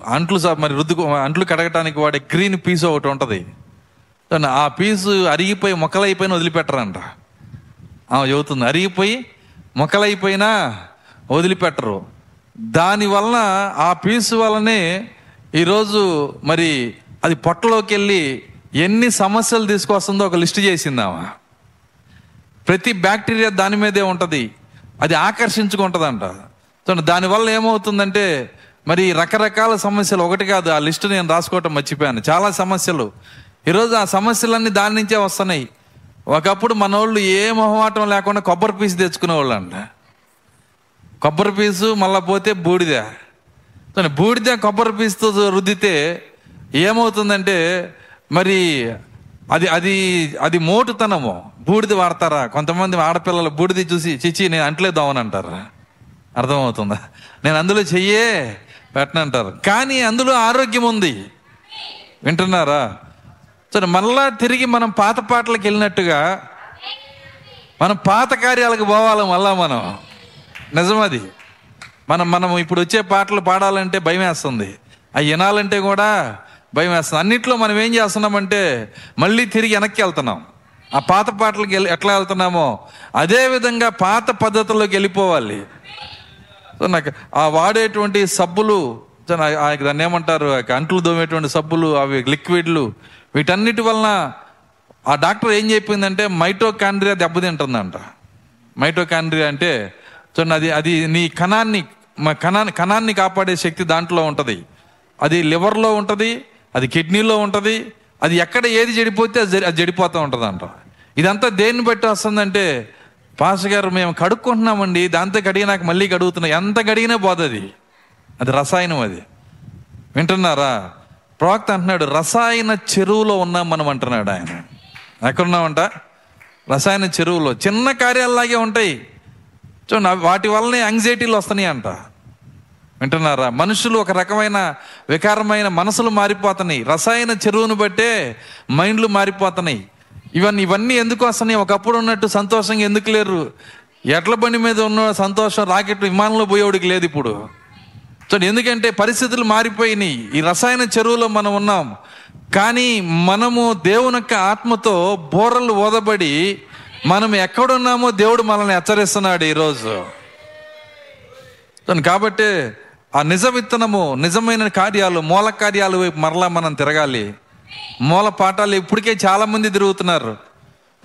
అంట్లు స- మరి రుద్దుకు అంట్లు కడగటానికి వాడే గ్రీన్ పీస్ ఒకటి ఉంటుంది. ఆ పీసు అరిగిపోయి మొక్కలైపోయిన వదిలిపెట్టరంట. చెబుతుంది అరిగిపోయి మొక్కలైపోయినా వదిలిపెట్టరు. దానివలన ఆ పీసు వలనే ఈరోజు మరి అది పొట్టలోకి వెళ్ళి ఎన్ని సమస్యలు తీసుకొస్తుందో ఒక లిస్ట్ చేసిందామా? ప్రతి బ్యాక్టీరియా దాని మీదే ఉంటుంది. అది ఆకర్షించుకుంటుందంట. చూడండి దానివల్ల ఏమవుతుందంటే మరి రకరకాల సమస్యలు ఒకటి కాదు ఆ లిస్ట్ నేను రాసుకోవటం మర్చిపోయాను. చాలా సమస్యలు. ఈరోజు ఆ సమస్యలన్నీ దాని నుంచే వస్తున్నాయి. ఒకప్పుడు మన వాళ్ళు ఏ మొహమాటం లేకుండా కొబ్బరి పీసు తెచ్చుకునేవాళ్ళు అంట కొబ్బరి పీసు మళ్ళా పోతే బూడిద. బూడిద కొబ్బరి పీసుతో రుద్దితే ఏమవుతుందంటే మరి అది అది అది మోటుతనము. బూడిద వాడతారా? కొంతమంది ఆడపిల్లలు బూడిద చూసి చిచ్చి నేను అంటలేదామని అంటారు? అర్థమవుతుందా? నేను అందులో చెయ్యే పెట్టనంటారు కానీ అందులో ఆరోగ్యం ఉంది. వింటున్నారా? సరే మళ్ళా తిరిగి మనం పాత పాటలకు వెళ్ళినట్టుగా మనం పాత కార్యాలకు పోవాలి మళ్ళా మనం. నిజమది. మనం మనం ఇప్పుడు వచ్చే పాటలు పాడాలంటే భయం వేస్తుంది అవి వినాలంటే కూడా భయం వేస్తుంది. అన్నిట్లో మనం ఏం చేస్తున్నామంటే మళ్ళీ తిరిగి వెనక్కి వెళ్తున్నాం. ఆ పాత పాటలకు వెళ్ళి ఎట్లా వెళ్తున్నామో అదేవిధంగా పాత పద్ధతుల్లోకి వెళ్ళిపోవాలి. సో నాకు ఆ వాడేటువంటి సబ్బులు సో ఆ దాన్ని ఏమంటారు ఆ అంట్లు దోమేటువంటి సబ్బులు అవి లిక్విడ్లు వీటన్నిటి వలన ఆ డాక్టర్ ఏం చెప్పిందంటే మైటోకాండ్రియా దెబ్బతింటుందంట. మైటోకాండ్రియా అంటే చూడండి అది అది నీ కణాన్ని కణాన్ని కణాన్ని కాపాడే శక్తి దాంట్లో ఉంటుంది. అది లివర్లో ఉంటుంది అది కిడ్నీలో ఉంటుంది అది ఎక్కడ ఏది చెడిపోతే అది అది చెడిపోతూ ఉంటుంది అంట ఇదంతా దేన్ని బట్టి వస్తుందంటే పాస్ గారు మేము కడుక్కుంటున్నామండి దాంతో కడిగినాక మళ్ళీ కడుగుతున్నాం ఎంత కడిగినా పోతుంది అది రసాయనం అది. వింటున్నారా? ప్రవక్త అంటున్నాడు రసాయన చెరువులో ఉన్నాం మనం అంటున్నాడు ఆయన. ఎక్కడున్నామంట? రసాయన చెరువులో. చిన్న కార్యాలలాగే ఉంటాయి. చూడండి వాటి వల్లనే యాంగ్జైటీలు వస్తున్నాయి అంట వింటున్నారా? మనుషులు ఒక రకమైన వికారమైన మనసులు మారిపోతున్నాయి. రసాయన చెరువును బట్టే మైండ్లు మారిపోతున్నాయి. ఇవన్నీ ఇవన్నీ ఎందుకు వస్తున్నాయి? ఒకప్పుడు ఉన్నట్టు సంతోషంగా ఎందుకు లేరు? ఎడ్ల బండి మీద ఉన్న సంతోషం రాకెట్ విమానంలో పోయేవాడికి లేదు ఇప్పుడు. చూడండి ఎందుకంటే పరిస్థితులు మారిపోయినాయి. ఈ రసాయన చెరువులో మనం ఉన్నాం. కానీ మనము దేవుని యొక్క ఆత్మతో బోరలు ఓదబడి మనం ఎక్కడున్నామో దేవుడు మనల్ని హెచ్చరిస్తున్నాడు ఈరోజు. కాబట్టి ఆ నిజ విత్తనము నిజమైన కార్యాలు మూల కార్యాలు వైపు మరలా మనం తిరగాలి. మూల పాఠాలు ఇప్పటికే చాలామంది తిరుగుతున్నారు.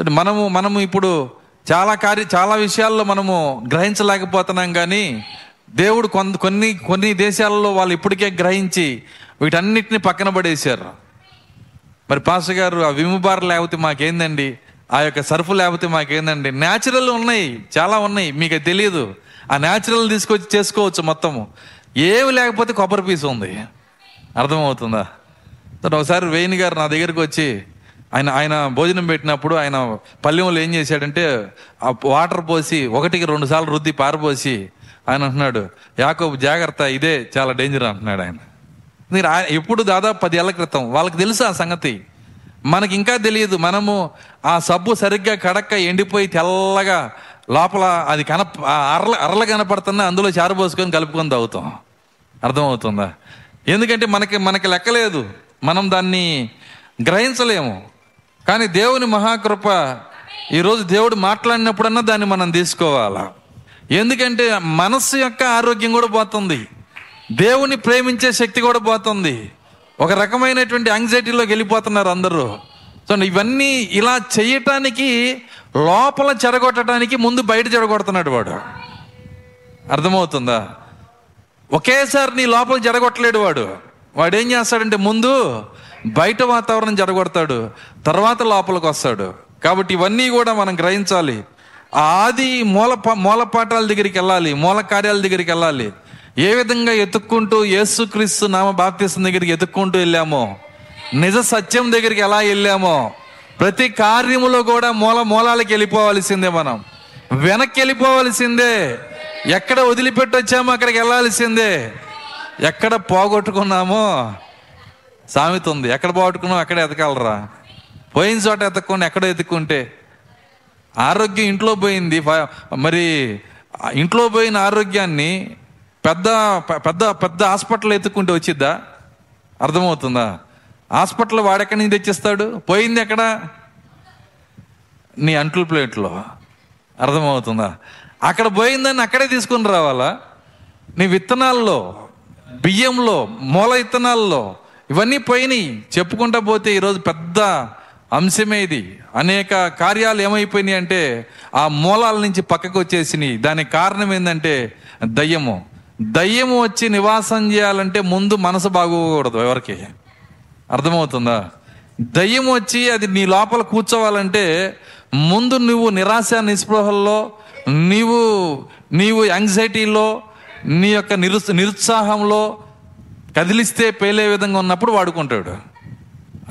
మనము మనము ఇప్పుడు చాలా కార్య చాలా విషయాల్లో మనము గ్రహించలేకపోతున్నాం కానీ దేవుడు కొంత కొన్ని కొన్ని దేశాలలో వాళ్ళు ఇప్పటికే గ్రహించి వీటన్నిటిని పక్కన పడేశారు. మరి పాస్ గారు ఆ విముబార్ లేకపోతే మాకేందండి? ఆ యొక్క సర్ఫ్ లేకపోతే మాకేందండి? న్యాచురల్ ఉన్నాయి చాలా ఉన్నాయి. మీకు తెలియదు ఆ న్యాచురల్ తీసుకొచ్చి చేసుకోవచ్చు మొత్తము. ఏమి లేకపోతే కొబ్బరి పీసు ఉంది. అర్థమవుతుందా? తర్వాత ఒకసారి వేణి గారు నా దగ్గరికి వచ్చి ఆయన ఆయన భోజనం పెట్టినప్పుడు ఆయన పల్లెంలో ఏం చేశాడంటే ఆ వాటర్ పోసి ఒకటికి రెండు సార్లు రుద్ది పారపోసి ఆయన అంటున్నాడు యాకోబు జాగ్రత్త ఇదే చాలా డేంజర్ అంటున్నాడు ఆయన. మీరు ఆయన ఎప్పుడు దాదాపు పది ఏళ్ళ క్రితం వాళ్ళకి తెలుసు ఆ సంగతి. మనకి ఇంకా తెలియదు. మనము ఆ సబ్బు సరిగ్గా కడక్క ఎండిపోయి తెల్లగా లోపల అది కన అరల అరల కనపడుతున్నా అందులో చారు పోసుకొని కలుపుకొని తాగుతాం. అర్థమవుతుందా? ఎందుకంటే మనకి మనకి లెక్కలేదు మనం దాన్ని గ్రహించలేము. కానీ దేవుని మహాకృప ఈరోజు దేవుడు మాట్లాడినప్పుడన్నా దాన్ని మనం తీసుకోవాలా? ఎందుకంటే మనస్సు యొక్క ఆరోగ్యం కూడా పోతుంది. దేవుని ప్రేమించే శక్తి కూడా పోతుంది. ఒక రకమైనటువంటి యాంగ్జైటీలోకి వెళ్ళిపోతున్నారు అందరూ. సో ఇవన్నీ ఇలా చేయటానికి లోపల చెడగొట్టడానికి ముందు బయట చెడగొడుతున్నాడు వాడు. అర్థమవుతుందా? ఒకేసారి నీ లోపల జరగొట్టలేడు వాడు. వాడు ఏం చేస్తాడంటే ముందు బయట వాతావరణం జరగొడతాడు తర్వాత లోపలికి వస్తాడు. కాబట్టి ఇవన్నీ కూడా మనం గ్రహించాలి. ఆది మూల మూల పాఠాల దగ్గరికి వెళ్ళాలి మూల కార్యాల దగ్గరికి వెళ్ళాలి. ఏ విధంగా ఎత్తుక్కుంటూ యేసుక్రీస్తు నామ బాప్తీసం దగ్గరికి ఎత్తుక్కుంటూ వెళ్ళామో నిజ సత్యం దగ్గరికి ఎలా వెళ్ళామో ప్రతి కార్యములో కూడా మూల మూలాలకి వెళ్ళిపోవాల్సిందే మనం. వెనక్కి వెళ్ళిపోవాల్సిందే. ఎక్కడ వదిలిపెట్టి వచ్చామో అక్కడికి వెళ్ళాల్సిందే. ఎక్కడ పోగొట్టుకున్నామో సామెత ఉంది ఎక్కడ పోగొట్టుకున్నామో అక్కడే ఎతకాలరా పోయిన చోట ఎతక్కుండా ఎక్కడ ఎత్తుకుంటే ఆరోగ్యం ఇంట్లో పోయింది. మరి ఇంట్లో పోయిన ఆరోగ్యాన్ని పెద్ద పెద్ద పెద్ద హాస్పిటల్ ఎత్తుకుంటే వచ్చిద్దా? అర్థమవుతుందా? హాస్పిటల్ వాడెక్కడి నుంచి తెచ్చిస్తాడు? పోయింది ఎక్కడ? నీ అంట్ల ప్లేట్లో. అర్థమవుతుందా? అక్కడ పోయిందని అక్కడే తీసుకుని రావాలా? నీ విత్తనాల్లో బియ్యంలో మూల విత్తనాల్లో ఇవన్నీ పోయినాయి. చెప్పుకుంటా పోతే ఈరోజు పెద్ద అంశమే ఇది. అనేక కార్యాలు ఏమైపోయినాయి అంటే ఆ మూలాల నుంచి పక్కకు వచ్చేసినాయి. దానికి కారణం ఏంటంటే దయ్యము. దయ్యము వచ్చి నివాసం చేయాలంటే ముందు మనసు బాగోకూడదు ఎవరికి? అర్థమవుతుందా? దయ్యం వచ్చి అది నీ లోపల కూర్చోవాలంటే ముందు నువ్వు నిరాశ నిస్పృహల్లో నీవు నీవు యాంగ్జైటీలో నీ యొక్క నిరు నిరుత్సాహంలో కదిలిస్తే పేలే విధంగా ఉన్నప్పుడు వాడుకుంటాడు.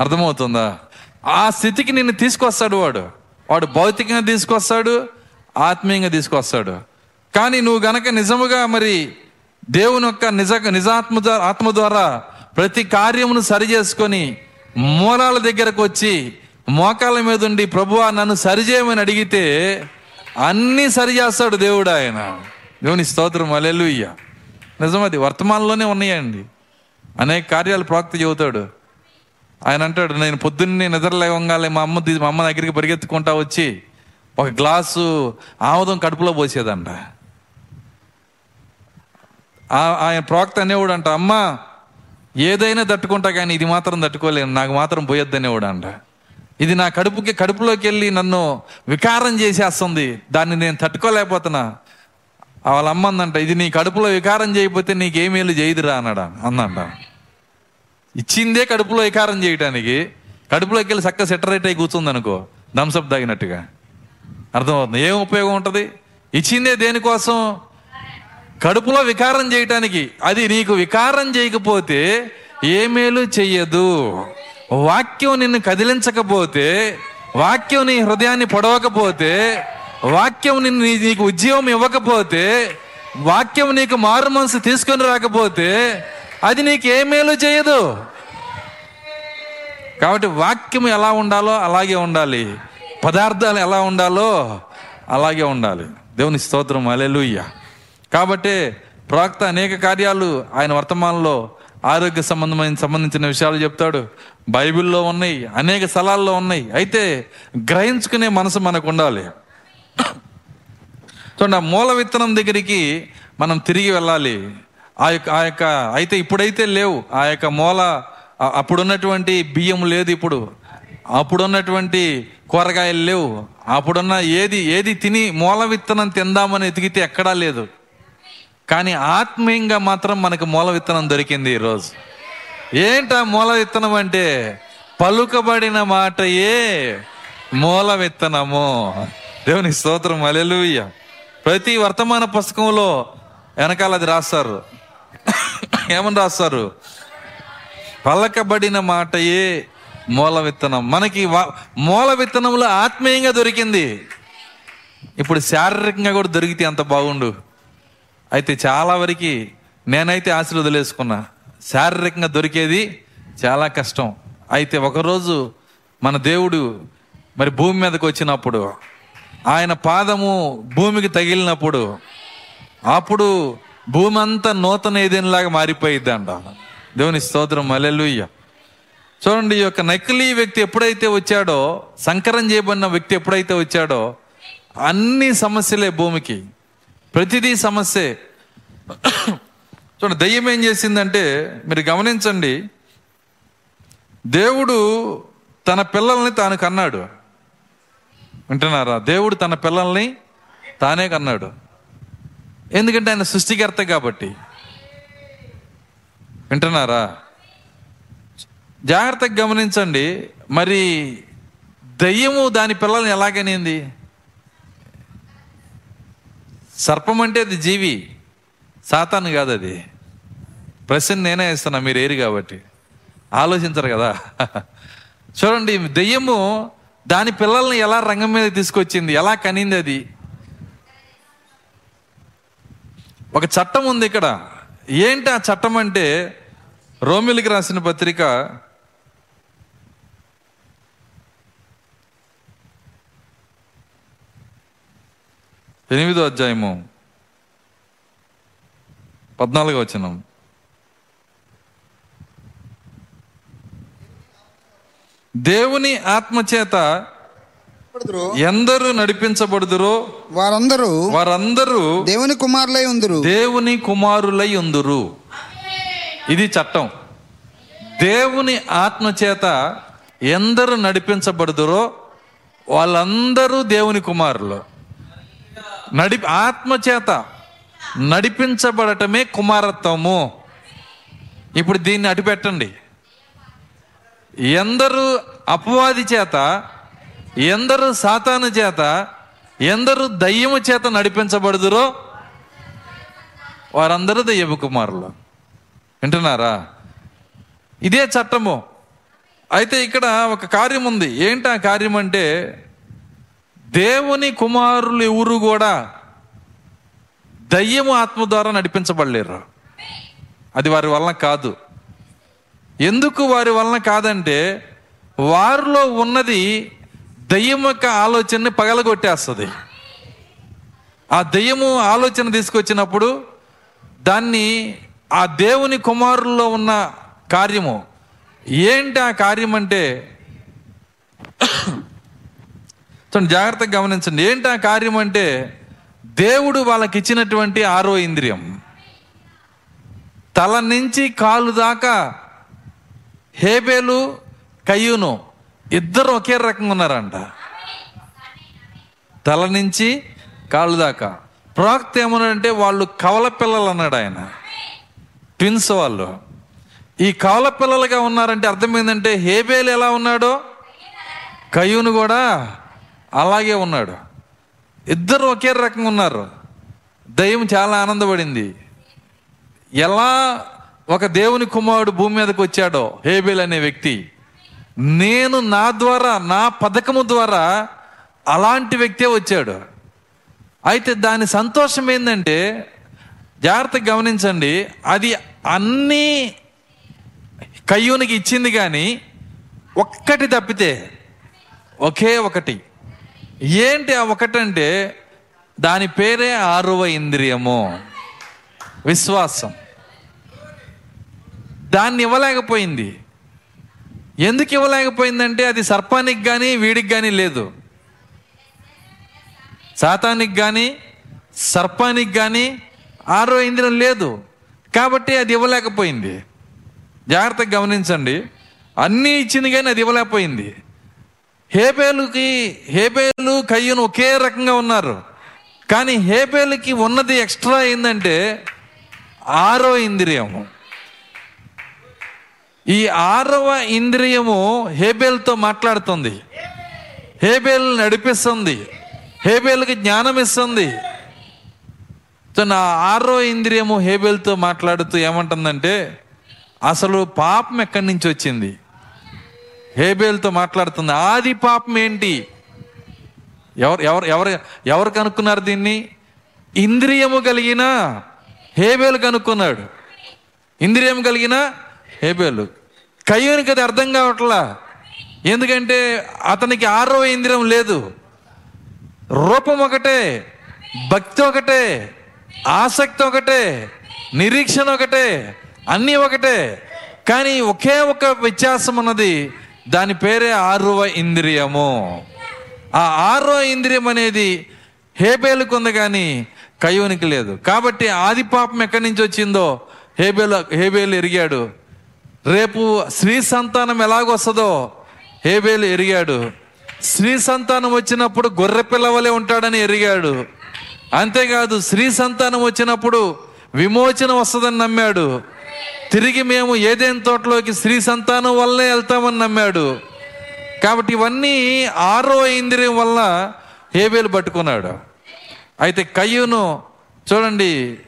అర్థమవుతుందా? ఆ స్థితికి నిన్ను తీసుకొస్తాడు వాడు. వాడు భౌతికంగా తీసుకొస్తాడు ఆత్మీయంగా తీసుకొస్తాడు. కానీ నువ్వు గనక నిజముగా మరి దేవుని యొక్క నిజ నిజాత్మ ఆత్మ ద్వారా ప్రతి కార్యమును సరి చేసుకొని మూలాల దగ్గరకు వచ్చి మోకాల మీద ఉండి ప్రభువా నన్ను సరిచేయమని అడిగితే అన్నీ సరి చేస్తాడు దేవుడు ఆయన. దేవుని స్తోత్రం అలెలుయ్య నిజమది వర్తమానంలోనే ఉన్నాయండి. అనేక కార్యాలు ప్రాక్తి చెబుతాడు. ఆయన అంటాడు నేను పొద్దున్నే నిద్రలేవంగానే మా అమ్మ మా అమ్మ దగ్గరికి పరిగెత్తుకుంటా వచ్చి ఒక గ్లాసు ఆముదం కడుపులో పోసేదంట. ఆయన ప్రవక్త అనేవాడు అంట అమ్మ ఏదైనా తట్టుకుంటా కానీ ఇది మాత్రం తట్టుకోలేను నాకు మాత్రం పోయొద్దు అనేవాడు అంట ఇది నా కడుపుకి కడుపులోకి వెళ్ళి నన్ను వికారం చేసేస్తుంది. దాన్ని నేను తట్టుకోలేకపోతున్నా. వాళ్ళ అమ్మ అందంట ఇది నీ కడుపులో వికారం చేయకపోతే నీకేమేలు చేయదురా అన్నాడా అందంట. ఇచ్చిందే కడుపులో వికారం చేయటానికి. కడుపులోకి వెళ్ళి చక్క సెటరేట్ అయి కూర్చుంది అనుకో థమ్సప్ తాగినట్టుగా. అర్థమవుతుంది? ఏం ఉపయోగం ఉంటుంది? ఇచ్చిందే దేనికోసం? కడుపులో వికారం చేయటానికి. అది నీకు వికారం చేయకపోతే ఏ మేలు చెయ్యదు. వాక్యం నిన్ను కదిలించకపోతే వాక్యం నీ హృదయాన్ని పొడవకపోతే వాక్యం నిన్ను నీ- నీకు ఉద్యోగం ఇవ్వకపోతే వాక్యం నీకు మారు మనసు తీసుకొని రాకపోతే అది నీకు ఏ మేలు చేయదు. కాబట్టి వాక్యం ఎలా ఉండాలో అలాగే ఉండాలి. పదార్థాలు ఎలా ఉండాలో అలాగే ఉండాలి. దేవుని స్తోత్రం అలెలుయ్య కాబట్టి ప్రవక్త అనేక కార్యాలు ఆయన వర్తమానంలో ఆరోగ్య సంబంధమైన సంబంధించిన విషయాలు చెప్తాడు. బైబిల్లో ఉన్నాయి అనేక స్థలాల్లో ఉన్నాయి. అయితే గ్రహించుకునే మనసు మనకు ఉండాలి చూడండి ఆ మూల విత్తనం దగ్గరికి మనం తిరిగి వెళ్ళాలి. ఆ యొక్క ఆ యొక్క అయితే ఇప్పుడైతే లేవు. ఆ యొక్క మూల అప్పుడున్నటువంటి బియ్యం లేదు ఇప్పుడు. అప్పుడున్నటువంటి కూరగాయలు లేవు. అప్పుడున్న ఏది ఏది తిని మూల విత్తనం తిందామని ఎతికితే ఎక్కడా లేదు. కానీ ఆత్మీయంగా మాత్రం మనకు మూల విత్తనం దొరికింది ఈరోజు. ఏంటా మూల విత్తనం అంటే పలుకబడిన మాటయే మూల విత్తనము దేవుని స్తోత్రం అలెలుయ్య ప్రతి వర్తమాన పుస్తకంలో వెనకాల అది రాస్తారు. ఏమని రాస్తారు? పలకబడిన మాటయే మూల విత్తనం మనకి మూల విత్తనంలో ఆత్మీయంగా దొరికింది. ఇప్పుడు శారీరకంగా కూడా దొరికితే అంత బాగుండు. అయితే చాలా వరకు నేనైతే ఆశలు వదిలేసుకున్నా. శారీరకంగా దొరికేది చాలా కష్టం. అయితే ఒకరోజు మన దేవుడు మరి భూమి మీదకి వచ్చినప్పుడు ఆయన పాదము భూమికి తగిలినప్పుడు అప్పుడు భూమి అంతా నూతన ఏదేనిలాగా మారిపోయిద్దంట. దేవుని స్తోత్రం అలెలుయ్య చూడండి ఈ యొక్క నకిలీ వ్యక్తి ఎప్పుడైతే వచ్చాడో సంకరం చేయబడిన వ్యక్తి ఎప్పుడైతే వచ్చాడో అన్ని సమస్యలే భూమికి. ప్రతిదీ సమస్యే. చూడండి దయ్యం ఏం చేసిందంటే మీరు గమనించండి దేవుడు తన పిల్లల్ని తాను కన్నాడు. వింటున్నారా? దేవుడు తన పిల్లల్ని తానే కన్నాడు. ఎందుకంటే ఆయన సృష్టికర్త కాబట్టి. వింటున్నారా? జాగ్రత్తగా గమనించండి మరి దయ్యము దాని పిల్లల్ని ఎలాగనింది? సర్పం అంటే అది జీవి. సాతాను కాదు అది. ప్రశ్న నేనే ఇస్తున్నా మీరు ఏరు కాబట్టి. ఆలోచించరు కదా. చూడండి దెయ్యము దాని పిల్లల్ని ఎలా రంగం మీద తీసుకొచ్చింది ఎలా కనింది అది? ఒక చట్టం ఉంది ఇక్కడ. ఏంటి ఆ చట్టం అంటే రోమిలికి రాసిన పత్రిక ఎనిమిదో అధ్యాయము. పద్నాలుగో వచనం. దేవుని ఆత్మచేత. ఎందరు నడిపించబడుదురో? వారందరూ వారందరూ దేవుని కుమారులై ఉందురు. దేవుని కుమారులై ఉందురు. ఇది చట్టం. దేవుని ఆత్మచేత ఎందరు నడిపించబడుదురో? వాళ్ళందరూ దేవుని కుమారులు. నడి ఆత్మచేత నడిపించబడటమే కుమారత్వము. ఇప్పుడు దీన్ని అటుపెట్టండి. ఎందరు అపవాది చేత ఎందరు సాతాను చేత ఎందరు దయ్యము చేత నడిపించబడుదురో వారందరూ దయ్యపు కుమారులు. వింటున్నారా? ఇదే చట్టము. అయితే ఇక్కడ ఒక కార్యం ఉంది. ఏంటి ఆ కార్యం అంటే దేవుని కుమారులు ఎవరు కూడా దయ్యము ఆత్మ ద్వారా నడిపించబడలేరు. అది వారి వలన కాదు. ఎందుకు వారి వలన కాదంటే వారిలో ఉన్నది దయ్యం యొక్క ఆలోచనని పగలగొట్టేస్తుంది. ఆ దయ్యము ఆలోచన తీసుకొచ్చినప్పుడు దాన్ని ఆ దేవుని కుమారుల్లో ఉన్న కార్యము. ఏంటి ఆ కార్యం అంటే <coughs> చూడండి జాగ్రత్తగా గమనించండి. ఏంటి ఆ కార్యం అంటే దేవుడు వాళ్ళకి ఇచ్చినటువంటి ఆరో ఇంద్రియం. తల నుంచి కాలు దాకా హేబేలు కయ్యూను ఇద్దరు ఒకే రకంగా ఉన్నారంట. తల నుంచి కాళ్ళు దాకా. ప్రవక్త ఏమన్నాడంటే వాళ్ళు కవల పిల్లలు అన్నాడు ఆయన. ట్విన్స్ వాళ్ళు. ఈ కవల పిల్లలుగా ఉన్నారంటే అర్థం ఏంటంటే హేబేలు ఎలా ఉన్నాడో కయ్యూను కూడా అలాగే ఉన్నాడు. ఇద్దరు ఒకే రకంగా ఉన్నారు. దయ్యం చాలా ఆనందపడింది. ఎలా ఒక దేవుని కుమారుడు భూమి మీదకి వచ్చాడో హేబేల్ అనే వ్యక్తి నేను నా ద్వారా నా పథకము ద్వారా అలాంటి వ్యక్తే వచ్చాడు. అయితే దాని సంతోషం ఏంటంటే జాగ్రత్తగా గమనించండి అది అన్నీ కయ్యూనికి ఇచ్చింది కానీ ఒక్కటి తప్పితే ఒకే ఒకటి. ఏంటి ఆ ఒకటంటే దాని పేరే ఆరవ ఇంద్రియము. విశ్వాసం. దాన్ని ఇవ్వలేకపోయింది. ఎందుకు ఇవ్వలేకపోయిందంటే అది సర్పానికి కానీ వీడికి కానీ లేదు. సాతానికి కానీ సర్పానికి కానీ ఆరో ఇంద్రియం లేదు. కాబట్టి అది ఇవ్వలేకపోయింది. జాగ్రత్తగా గమనించండి. అన్నీ ఇచ్చింది కానీ అది ఇవ్వలేకపోయింది. హేబేలుకి హేబేలు కయ్యను ఒకే రకంగా ఉన్నారు. కానీ హేబేలుకి ఉన్నది ఎక్స్ట్రా ఏంటంటే ఆరో ఇంద్రియము. ఈ ఆరవ ఇంద్రియము హేబేల్తో మాట్లాడుతుంది. హేబేల్ నడిపిస్తుంది. హేబేల్కి జ్ఞానం ఇస్తుంది. నా ఆరో ఇంద్రియము హేబేల్తో మాట్లాడుతూ ఏమంటుందంటే అసలు పాపం ఎక్కడి నుంచి వచ్చింది? హేబేల్తో మాట్లాడుతుంది. ఆది పాపం ఏంటి? ఎవరు ఎవరు ఎవరు ఎవరు కనుక్కున్నారు దీన్ని? ఇంద్రియము కలిగిన హేబేలు కనుక్కున్నాడు. ఇంద్రియం కలిగిన హేబేలు. కయ్యూనికి అది అర్థం కావట్లా? ఎందుకంటే అతనికి ఆరో ఇంద్రియం లేదు. రూపం ఒకటే భక్తి ఒకటే ఆసక్తి ఒకటే నిరీక్షణ ఒకటే అన్నీ ఒకటే. కానీ ఒకే ఒక వ్యత్యాసం ఉన్నది దాని పేరే ఆరవ ఇంద్రియము. ఆ ఆరో ఇంద్రియం అనేది హేబేలుకు ఉంది కానీ కయ్యోనికి లేదు. కాబట్టి ఆది పాపం ఎక్కడి నుంచి వచ్చిందో హేబేలు హేబేలు ఎరిగాడు. రేపు స్త్రీ సంతానం ఎలాగొస్తుందో హేబేలు ఎరిగాడు. స్త్రీ సంతానం వచ్చినప్పుడు గొర్రె పిల్లవలే ఉంటాడని ఎరిగాడు. అంతేకాదు స్త్రీ సంతానం వచ్చినప్పుడు విమోచన వస్తుందని నమ్మాడు. తిరిగి మేము ఏదేం తోటలోకి స్త్రీ సంతానం వల్లే వెళ్తామని నమ్మాడు. కాబట్టి ఇవన్నీ ఆరో ఇంద్రియం వల్ల హేబేలు పట్టుకున్నాడు. అయితే కయ్యూను చూడండి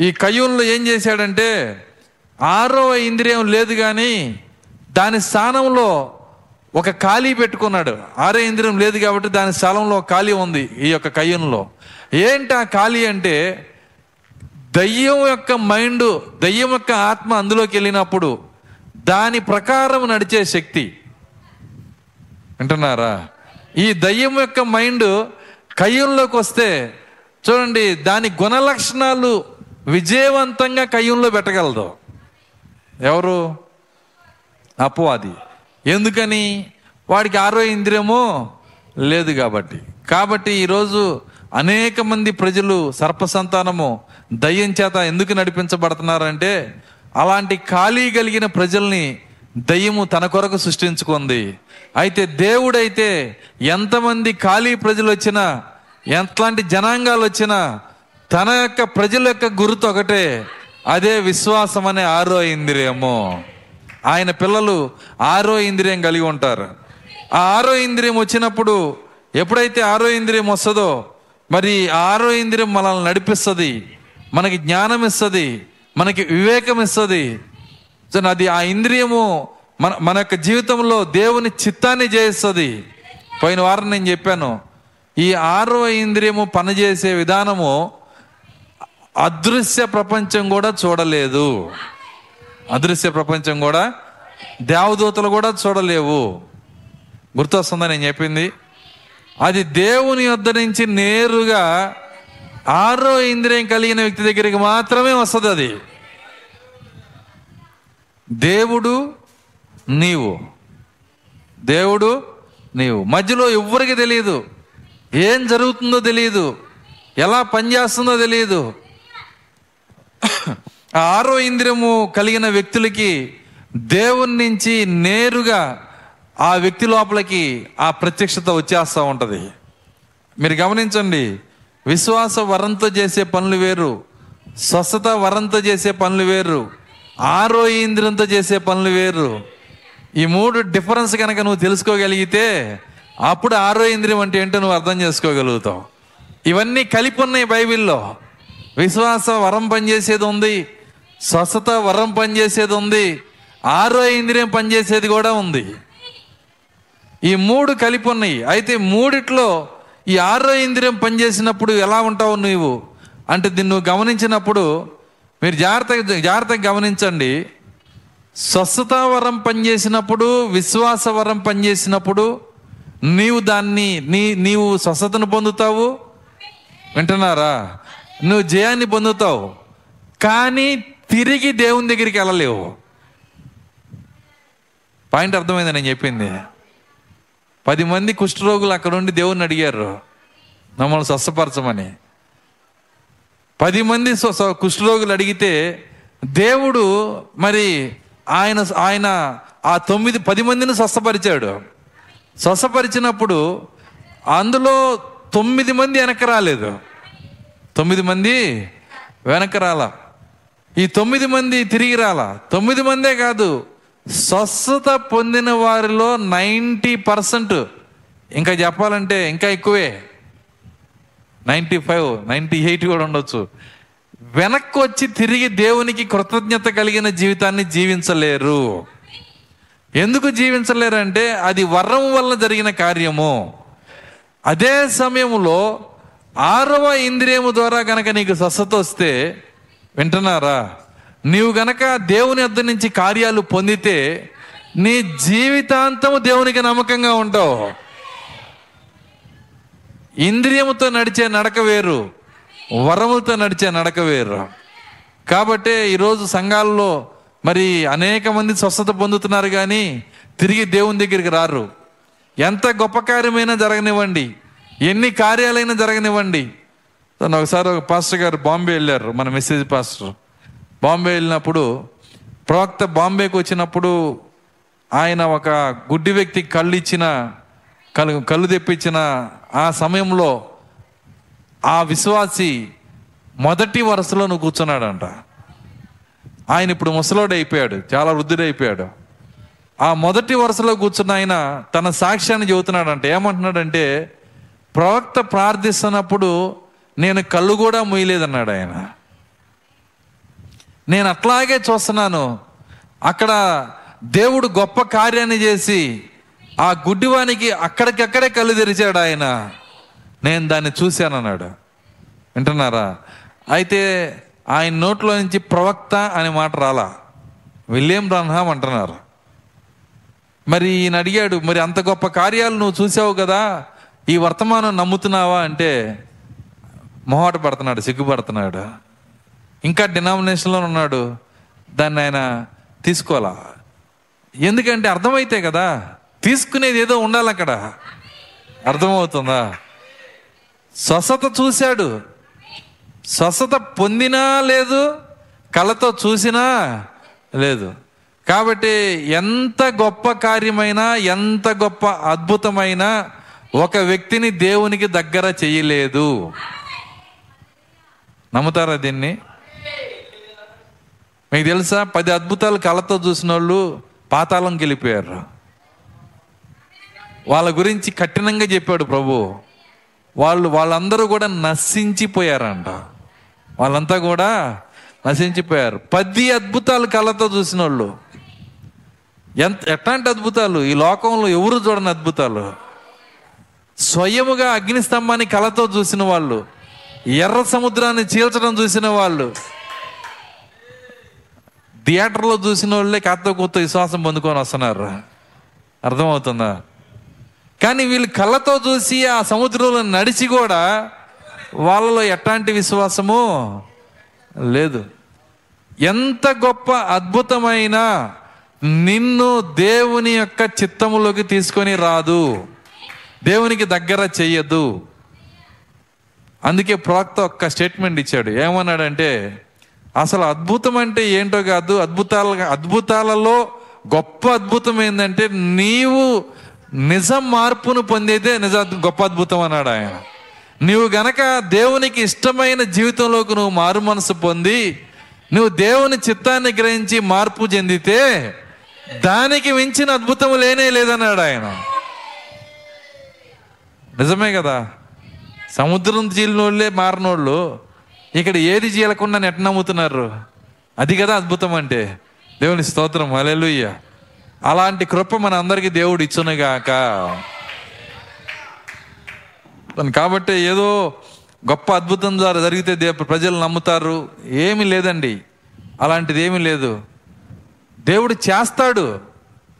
ఈ కయ్యూన్లో ఏం చేశాడంటే ఆరో ఇంద్రియం లేదు కానీ దాని స్థానంలో ఒక ఖాళీ పెట్టుకున్నాడు. ఆరో ఇంద్రియం లేదు కాబట్టి దాని స్థలంలో ఖాళీ ఉంది ఈ యొక్క కయ్యూన్లో. ఏంటి ఆ ఖాళీ అంటే దయ్యం యొక్క మైండ్ దయ్యం యొక్క ఆత్మ అందులోకి వెళ్ళినప్పుడు దాని ప్రకారం నడిచే శక్తి. వింటున్నారా? ఈ దయ్యం యొక్క మైండ్ కయ్యంలోకి వస్తే చూడండి దాని గుణ లక్షణాలు విజయవంతంగా కయ్యంలో పెట్టగలదు. ఎవరు? అపవాది. ఎందుకని? వాడికి ఆరో ఇంద్రియము లేదు కాబట్టి. కాబట్టి ఈరోజు అనేక మంది ప్రజలు సర్పసంతానము దయ్యం చేత ఎందుకు నడిపించబడుతున్నారంటే అలాంటి ఖాళీ కలిగిన ప్రజల్ని దయ్యము తన కొరకు సృష్టించుకుంది. అయితే దేవుడైతే ఎంతమంది ఖాళీ ప్రజలు వచ్చినా ఎంతలాంటి జనాంగాలు వచ్చినా తన యొక్క ప్రజల యొక్క గుర్తు ఒకటే అదే విశ్వాసం అనే ఆరో ఇంద్రియము. ఆయన పిల్లలు ఆరో ఇంద్రియం కలిగి ఉంటారు. ఆ ఆరో ఇంద్రియం వచ్చినప్పుడు ఎప్పుడైతే ఆరో ఇంద్రియం వస్తుందో మరి ఆరో ఇంద్రియం మనల్ని నడిపిస్తుంది మనకి జ్ఞానం ఇస్తుంది మనకి వివేకం ఇస్తుంది. సో అది ఆ ఇంద్రియము మన మన యొక్క జీవితంలో దేవుని చిత్తాన్ని చేస్తుంది పోయిన వారం నేను చెప్పాను ఈ ఆరో ఇంద్రియము పనిచేసే విధానము అదృశ్య ప్రపంచం కూడా చూడలేదు. అదృశ్య ప్రపంచం కూడా దేవదూతలు కూడా చూడలేవు. గుర్తొస్తుందా నేను చెప్పింది? అది దేవుని యొద్ద నుంచి నేరుగా ఆరో ఇంద్రియం కలిగిన వ్యక్తి దగ్గరికి మాత్రమే వస్తుంది అది. దేవుడు నీవు. దేవుడు నీవు. మధ్యలో ఎవ్వరికి తెలియదు ఏం జరుగుతుందో తెలియదు ఎలా పనిచేస్తుందో తెలియదు ఆరో ఇంద్రియము కలిగిన వ్యక్తులకి దేవుని నుంచి నేరుగా ఆ వ్యక్తి లోపలికి ఆ ప్రత్యక్షత వచ్చేస్తూ ఉంటుంది. మీరు గమనించండి విశ్వాస వరంతో చేసే పనులు వేరు స్వస్థత వరంతో చేసే పనులు వేరు ఆరో ఇంద్రియంతో చేసే పనులు వేరు. ఈ మూడు డిఫరెన్స్ కనుక నువ్వు తెలుసుకోగలిగితే అప్పుడు ఆరో ఇంద్రియం అంటే ఏంటో నువ్వు అర్థం చేసుకోగలుగుతావు. ఇవన్నీ కలిపి ఉన్నాయి బైబిల్లో. విశ్వాస వరం పనిచేసేది ఉంది స్వస్థత వరం పనిచేసేది ఉంది ఆరో ఇంద్రియం పనిచేసేది కూడా ఉంది. ఈ మూడు కలిపి ఉన్నాయి. అయితే మూడిట్లో ఈ ఆరో ఇంద్రియం పనిచేసినప్పుడు ఎలా ఉంటావు నువ్వు అంటే దీన్ని నువ్వు గమనించినప్పుడు మీరు జాగ్రత్తగా జాగ్రత్తగా గమనించండి. స్వస్థత వరం పనిచేసినప్పుడు విశ్వాస వరం పనిచేసినప్పుడు నీవు దాన్ని నీ నీవు స్వస్థతను పొందుతావు. వింటున్నారా? నువ్వు జయాన్ని పొందుతావు. కానీ తిరిగి దేవుని దగ్గరికి వెళ్ళలేవు. పాయింట్ అర్థమైంది నేను చెప్పింది? పది మంది కుష్ఠరోగులు అక్కడ ఉండి దేవుణ్ణి అడిగారు మమ్మల్ని స్వస్థపరచమని. పది మంది కుష్ఠరోగులు అడిగితే దేవుడు మరి ఆయన ఆయన ఆ తొమ్మిది పది మందిని స్వస్థపరిచాడు. స్వస్థపరిచినప్పుడు అందులో తొమ్మిది మంది వెనక రాలేదు. తొమ్మిది మంది వెనక రాల. ఈ తొమ్మిది మంది తిరిగి రాల. తొమ్మిది మందే కాదు స్వస్థత పొందిన వారిలో నైంటీ పర్సెంట్ ఇంకా చెప్పాలంటే ఇంకా ఎక్కువే. నైంటీ ఫైవ్ నైంటీ ఎయిట్ కూడా ఉండొచ్చు. వెనక్కి వచ్చి తిరిగి దేవునికి కృతజ్ఞత కలిగిన జీవితాన్ని జీవించలేరు. ఎందుకు జీవించలేరు అంటే అది వరం వల్ల జరిగిన కార్యము. అదే సమయంలో ఆరవ ఇంద్రియము ద్వారా కనుక నీకు స్వస్థత వస్తే వింటున్నారా? నీవు గనక దేవుని వద్ద నుంచి కార్యాలు పొందితే నీ జీవితాంతము దేవునికి నమ్మకంగా ఉంటావు ఇంద్రియముతో నడిచే నడక వేరు వరములతో నడిచే నడక వేరు. కాబట్టే ఈరోజు సంఘాల్లో మరి అనేక మంది స్వస్థత పొందుతున్నారు కానీ తిరిగి దేవుని దగ్గరికి రారు. ఎంత గొప్ప కార్యమైనా జరగనివ్వండి ఎన్ని కార్యాలైనా జరగనివ్వండి. తను ఒకసారి ఒక పాస్టర్ గారు బాంబే వెళ్ళారు మన మెసేజ్ పాస్టర్. బాంబే వెళ్ళినప్పుడు ప్రవక్త బాంబేకి వచ్చినప్పుడు ఆయన ఒక గుడ్డి వ్యక్తికి కళ్ళు ఇచ్చిన కళ్ళు కళ్ళు తెప్పించిన ఆ సమయంలో ఆ విశ్వాసి మొదటి వరుసలో నువ్వు కూర్చున్నాడంట. ఆయన ఇప్పుడు ముసలోడు అయిపోయాడు చాలా వృద్ధుడైపోయాడు ఆ మొదటి వరుసలో కూర్చున్న ఆయన తన సాక్ష్యాన్ని చెబుతున్నాడంట. ఏమంటున్నాడంటే ప్రవక్త ప్రార్థిస్తున్నప్పుడు నేను కళ్ళు కూడా మూయలేదన్నాడు ఆయన. నేను అట్లాగే చూస్తున్నాను. అక్కడ దేవుడు గొప్ప కార్యాన్ని చేసి ఆ గుడ్డివానికి అక్కడికక్కడే కళ్ళు తెరిచాడు ఆయన. నేను దాన్ని చూశానన్నాడు. వింటున్నారా? అయితే ఆయన నోట్లో నుంచి ప్రవక్త అనే మాట రాలా. విలియం బ్రహ్నాం అంటున్నారు. మరి ఈయన అడిగాడు మరి అంత గొప్ప కార్యాలు నువ్వు చూసావు కదా? ఈ వర్తమానం నమ్ముతున్నావా? అంటే మొహాట పడుతున్నాడు సిగ్గుపడుతున్నాడు. ఇంకా డినామినేషన్లో ఉన్నాడు. దాన్ని ఆయన తీసుకోవాలా? ఎందుకంటే అర్థమైతే కదా తీసుకునేది ఏదో ఉండాలి అక్కడ. అర్థమవుతుందా? స్వస్థత చూశాడు. స్వస్థత పొందినా లేదు కళతో చూసినా లేదు. కాబట్టి ఎంత గొప్ప కార్యమైనా ఎంత గొప్ప అద్భుతమైన ఒక వ్యక్తిని దేవునికి దగ్గర చేయలేదు. నమ్ముతారా దీన్ని? మీకు తెలుసా? పది అద్భుతాలు కళ్ళతో చూసిన వాళ్ళు పాతాళంకి వెళ్ళిపోయారు వాళ్ళ గురించి కఠినంగా చెప్పాడు ప్రభు. వాళ్ళు వాళ్ళందరూ కూడా నశించిపోయారంట. వాళ్ళంతా కూడా నశించిపోయారు. పది అద్భుతాలు కళ్ళతో చూసిన వాళ్ళు ఎంత ఎట్లాంటి అద్భుతాలు? ఈ లోకంలో ఎవరు చూడని అద్భుతాలు? స్వయముగా అగ్నిస్తంభాన్ని కళతో చూసిన వాళ్ళు ఎర్ర సముద్రాన్ని చీల్చడం చూసిన వాళ్ళు థియేటర్లో చూసిన వాళ్ళే కాస్త కొత్త విశ్వాసం పొందుకొని వస్తున్నారు. అర్థమవుతుందా? కానీ వీళ్ళు కళ్ళతో చూసి ఆ సముద్రంలో నడిచి కూడా వాళ్ళలో ఎట్లాంటి విశ్వాసము లేదు. ఎంత గొప్ప అద్భుతమైన నిన్ను దేవుని యొక్క చిత్తములోకి తీసుకొని రాదు. దేవునికి దగ్గర చెయ్యదు. అందుకే ప్రోక్త ఒక్క స్టేట్మెంట్ ఇచ్చాడు. ఏమన్నాడంటే అసలు అద్భుతం అంటే ఏంటో కాదు అద్భుతాల అద్భుతాలలో గొప్ప అద్భుతం ఏంటంటే నీవు నిజం మార్పును పొందేదే నిజ గొప్ప అద్భుతం అన్నాడు ఆయన. నీవు గనక దేవునికి ఇష్టమైన జీవితంలోకి నువ్వు మారు మనసు పొంది నువ్వు దేవుని చిత్తాన్ని గ్రహించి మార్పు చెందితే దానికి మించిన అద్భుతం లేనే లేదన్నాడు ఆయన. నిజమే కదా? సముద్రం చీలినోళ్ళే మారినోళ్ళు ఇక్కడ ఏది చేయకుండా నెట్ నమ్ముతున్నారు. అది కదా అద్భుతం అంటే. దేవుని స్తోత్రం. అలెలుయ్య అలాంటి కృప మన అందరికీ దేవుడు ఇచ్చునుగాక. కాబట్టి ఏదో గొప్ప అద్భుతం ద్వారా జరిగితే దే ప్రజలు నమ్ముతారు. ఏమీ లేదండి. అలాంటిది ఏమీ లేదు. దేవుడు చేస్తాడు.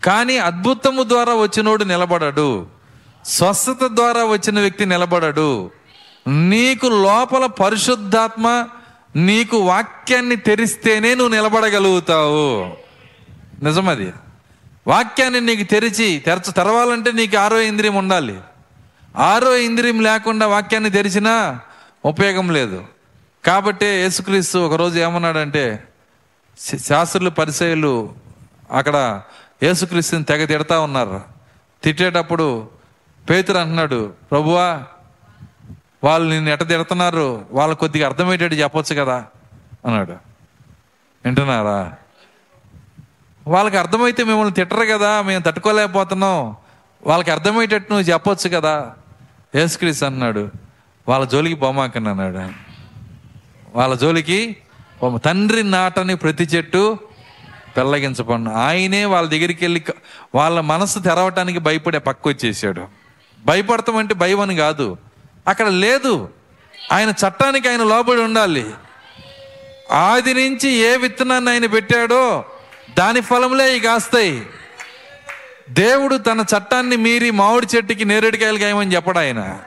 కానీ అద్భుతము ద్వారా వచ్చినోడు నిలబడడు. స్వస్థత ద్వారా వచ్చిన వ్యక్తి నిలబడడు. నీకు లోపల పరిశుద్ధాత్మ నీకు వాక్యాన్ని తెరిస్తేనే నువ్వు నిలబడగలుగుతావు. నిజమది. వాక్యాన్ని నీకు తెరిచి తెరచ తెరవాలంటే నీకు ఆరో ఇంద్రియం ఉండాలి. ఆరో ఇంద్రియం లేకుండా వాక్యాన్ని తెరిచినా ఉపయోగం లేదు. కాబట్టి యేసుక్రీస్తు ఒకరోజు ఏమన్నాడంటే శాస్త్రులు పరిచయులు అక్కడ యేసుక్రీస్తుని తెగ తిడతా ఉన్నారు. తిట్టేటప్పుడు పేతురు అంటున్నాడు ప్రభువా వాళ్ళు నిన్ను ఎట తిడుతున్నారు? వాళ్ళు కొద్దిగా అర్థమయ్యేటట్టు చెప్పొచ్చు కదా అన్నాడు. వింటున్నారా? వాళ్ళకి అర్థమైతే మిమ్మల్ని తిట్టరు కదా మేము తట్టుకోలేకపోతున్నాం. వాళ్ళకి అర్థమయ్యేటట్టు నువ్వు చెప్పొచ్చు కదా యేసుక్రీస్ అన్నాడు. వాళ్ళ జోలికి బొమ్మాకని అన్నాడు. వాళ్ళ జోలికి తండ్రి నాటని ప్రతి చెట్టు పెళ్ళగించపండు ఆయనే వాళ్ళ దగ్గరికి వెళ్ళి వాళ్ళ మనసు తెరవటానికి భయపడే పక్క వచ్చేసాడు భయపడతామంటే భయం అని కాదు. అక్కడ లేదు. ఆయన చట్టానికి ఆయన లోబడి ఉండాలి. ఆది నుంచి ఏ విత్తనాన్ని ఆయన పెట్టాడో దాని ఫలములే ఇవి కాస్తాయి దేవుడు తన చట్టాన్ని మీరి మామిడి చెట్టుకి నేరేడుకాయలు గాయమని చెప్పడు ఆయన.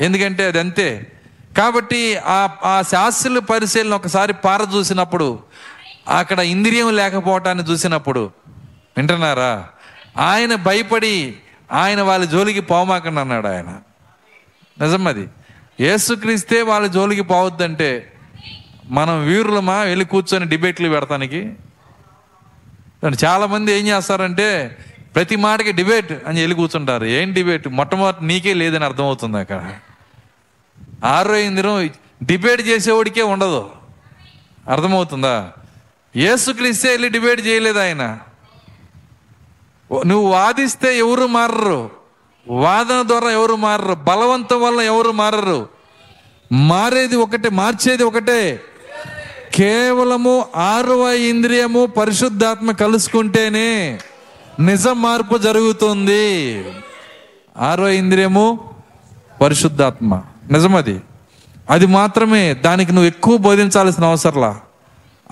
ఎందుకంటే అది అంతే. కాబట్టి ఆ ఆ శాస్త్రుల పరిశీలన ఒకసారి పార చూసినప్పుడు అక్కడ ఇంద్రియం లేకపోవటాన్ని చూసినప్పుడు వింటున్నారా? ఆయన భయపడి ఆయన వాళ్ళ జోలికి పోమాకండి అన్నాడు ఆయన. నిజమది. ఏసుక్రీస్తే వాళ్ళ జోలికి పోవద్దంటే మనం వీరులమా? వెళ్ళి కూర్చొని డిబేట్లు పెడతానికి? చాలామంది ఏం చేస్తారంటే ప్రతి మాటకి డిబేట్ అని వెళ్ళి కూర్చుంటారు. ఏం డిబేట్? మొట్టమొదటి నీకే లేదని అర్థమవుతుంది అక్కడ. ఆరో ఇందిరం డిబేట్ చేసేవాడికే ఉండదు. అర్థమవుతుందా? ఏసుక్రీస్తే వెళ్ళి డిబేట్ చేయలేదు ఆయన. నువ్వు వాదిస్తే ఎవరు మారరు? వాదన ద్వారా ఎవరు మారరు బలవంతం వల్ల ఎవరు మారరు? మారేది ఒకటే మార్చేది ఒకటే. కేవలము ఆరవ ఇంద్రియము పరిశుద్ధాత్మ కలుసుకుంటేనే నిజ మార్పు జరుగుతుంది. ఆరో ఇంద్రియము పరిశుద్ధాత్మ. నిజమది. అది మాత్రమే దానికి నువ్వు ఎక్కువ బోధించాల్సిన అవసరంలా.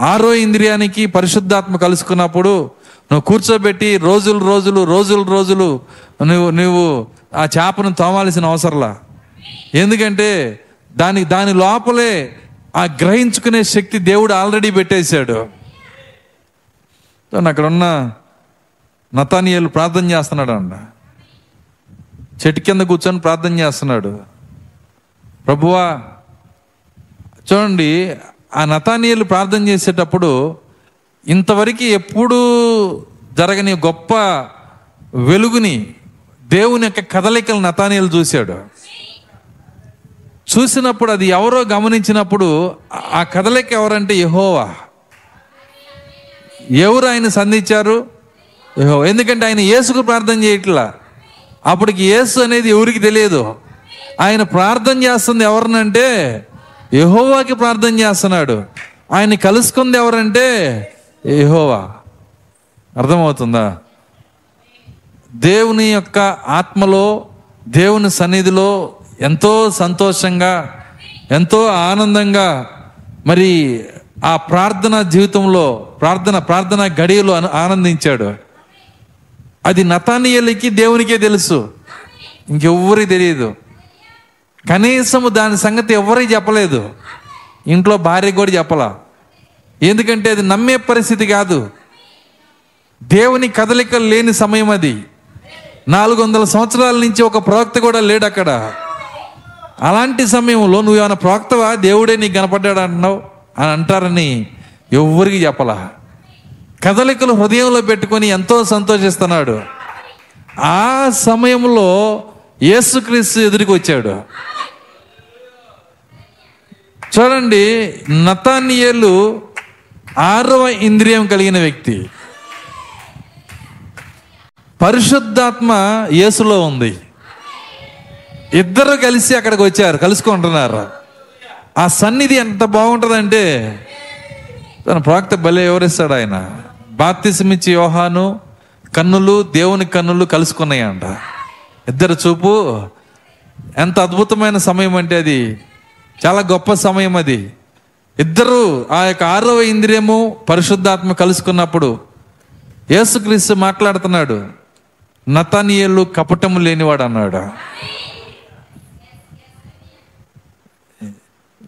ఆరో ఇంద్రియానికి పరిశుద్ధాత్మ కలుసుకున్నప్పుడు నువ్వు కూర్చోబెట్టి రోజులు రోజులు రోజులు రోజులు నువ్వు నువ్వు ఆ చేపను తోమాల్సిన అవసరంలా? ఎందుకంటే దాని దాని లోపలే ఆ గ్రహించుకునే శక్తి దేవుడు ఆల్రెడీ పెట్టేశాడు. అక్కడ ఉన్న నతానియలు ప్రార్థన చేస్తున్నాడు అన్న చెట్టు కింద కూర్చొని ప్రార్థన చేస్తున్నాడు. ప్రభువా చూడండి ఆ నతానియలు ప్రార్థన చేసేటప్పుడు ఇంతవరకు ఎప్పుడూ జరగని గొప్ప వెలుగుని దేవుని యొక్క కదలికలు నతానీలు చూశాడు. చూసినప్పుడు అది ఎవరో గమనించినప్పుడు ఆ కదలిక ఎవరంటే యహోవా. ఎవరు ఆయన సంధించారు? యహో ఎందుకంటే ఆయన యేసుకు ప్రార్థన చేయట్లా. అప్పటికి యేసు అనేది ఎవరికి తెలియదు. ఆయన ప్రార్థన చేస్తుంది ఎవరినంటే యహోవాకి ప్రార్థన చేస్తున్నాడు. ఆయన కలుసుకుంది ఎవరంటే ఏహోవా అర్థమవుతుందా? దేవుని యొక్క ఆత్మలో దేవుని సన్నిధిలో ఎంతో సంతోషంగా ఎంతో ఆనందంగా మరి ఆ ప్రార్థన జీవితంలో ప్రార్థన ప్రార్థన గడియలో ఆనందించాడు. అది నతానియలకి దేవునికే తెలుసు. ఇంకెవ్వరికి తెలియదు. కనీసము దాని సంగతి ఎవరికి చెప్పలేదు. ఇంట్లో భార్య కూడా చెప్పలా. ఎందుకంటే అది నమ్మే పరిస్థితి కాదు. దేవుని కదలికలు లేని సమయం అది. నాలుగు వందల సంవత్సరాల నుంచి ఒక ప్రవక్త కూడా లేడు అక్కడ. అలాంటి సమయంలో నువ్వు ఏమైనా ప్రవక్తవా? దేవుడే నీకు కనపడ్డాడు అంటున్నావు అని అంటారని ఎవ్వరికి చెప్పలా. కదలికలు హృదయంలో పెట్టుకొని ఎంతో సంతోషిస్తున్నాడు. ఆ సమయంలో యేసుక్రీస్తు ఎదురికి వచ్చాడు. చూడండి నతానియేలు ఆరవ ఇంద్రియం కలిగిన వ్యక్తి. పరిశుద్ధాత్మ యేసులో ఉంది. ఇద్దరు కలిసి అక్కడికి వచ్చారు కలుసుకుంటున్నారు. ఆ సన్నిధి ఎంత బాగుంటుందంటే తన ప్రాక్త భలే వివరిస్తాడు ఆయన. బాప్తిసమిచ్చి యోహాను కన్నులు దేవుని కన్నులు కలుసుకున్నాయంట. ఇద్దరు చూపు ఎంత అద్భుతమైన సమయం అంటే అది. చాలా గొప్ప సమయం అది. ఇద్దరు ఆ యొక్క ఆరవ ఇంద్రియము పరిశుద్ధాత్మ కలుసుకున్నప్పుడు యేసుక్రీస్తు మాట్లాడుతున్నాడు నతానియేలు కపటము లేనివాడు అన్నాడు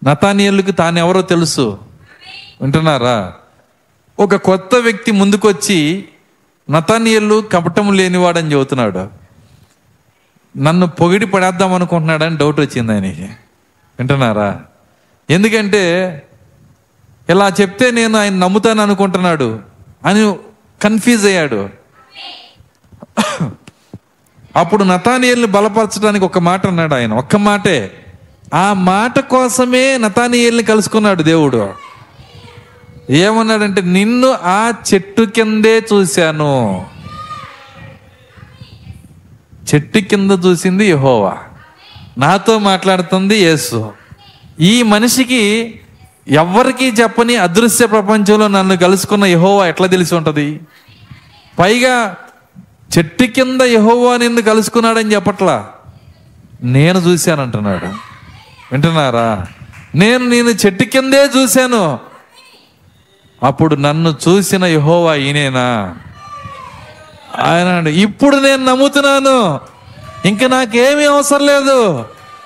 నతానియేలుకి తాను ఎవరో తెలుసు. వింటున్నారా? ఒక కొత్త వ్యక్తి ముందుకొచ్చి నతానియల్లు కపటము లేనివాడని చెబుతున్నాడు. నన్ను పొగిడి పడేద్దాం అనుకుంటున్నాడని డౌట్ వచ్చింది ఆయనకి. వింటున్నారా? ఎందుకంటే ఇలా చెప్తే నేను ఆయన నమ్ముతాను అనుకుంటున్నాడు అని కన్ఫ్యూజ్ అయ్యాడు. అప్పుడు నతానియల్ని బలపరచడానికి ఒక మాట అన్నాడు ఆయన. ఒక్క మాటే. ఆ మాట కోసమే నతానియల్ని కలుసుకున్నాడు దేవుడు. ఏమన్నాడంటే నిన్ను ఆ చెట్టు కిందే చూశాను. చెట్టు కింద చూసింది యహోవా. నాతో మాట్లాడుతుంది యేసు. ఈ మనిషికి ఎవ్వరికీ చెప్పని అదృశ్య ప్రపంచంలో నన్ను కలుసుకున్న యహోవా ఎట్లా తెలిసి ఉంటుంది? పైగా చెట్టు కింద యహోవా నిన్ను కలుసుకున్నాడని చెప్పట్లా? నేను చూశానంటున్నాడు. వింటున్నారా? నేను నేను చెట్టు కిందే చూశాను. అప్పుడు నన్ను చూసిన యహోవా ఈయనేనా? ఆయన ఇప్పుడు నేను నమ్ముతున్నాను. ఇంకా నాకేమీ అవసరం లేదు.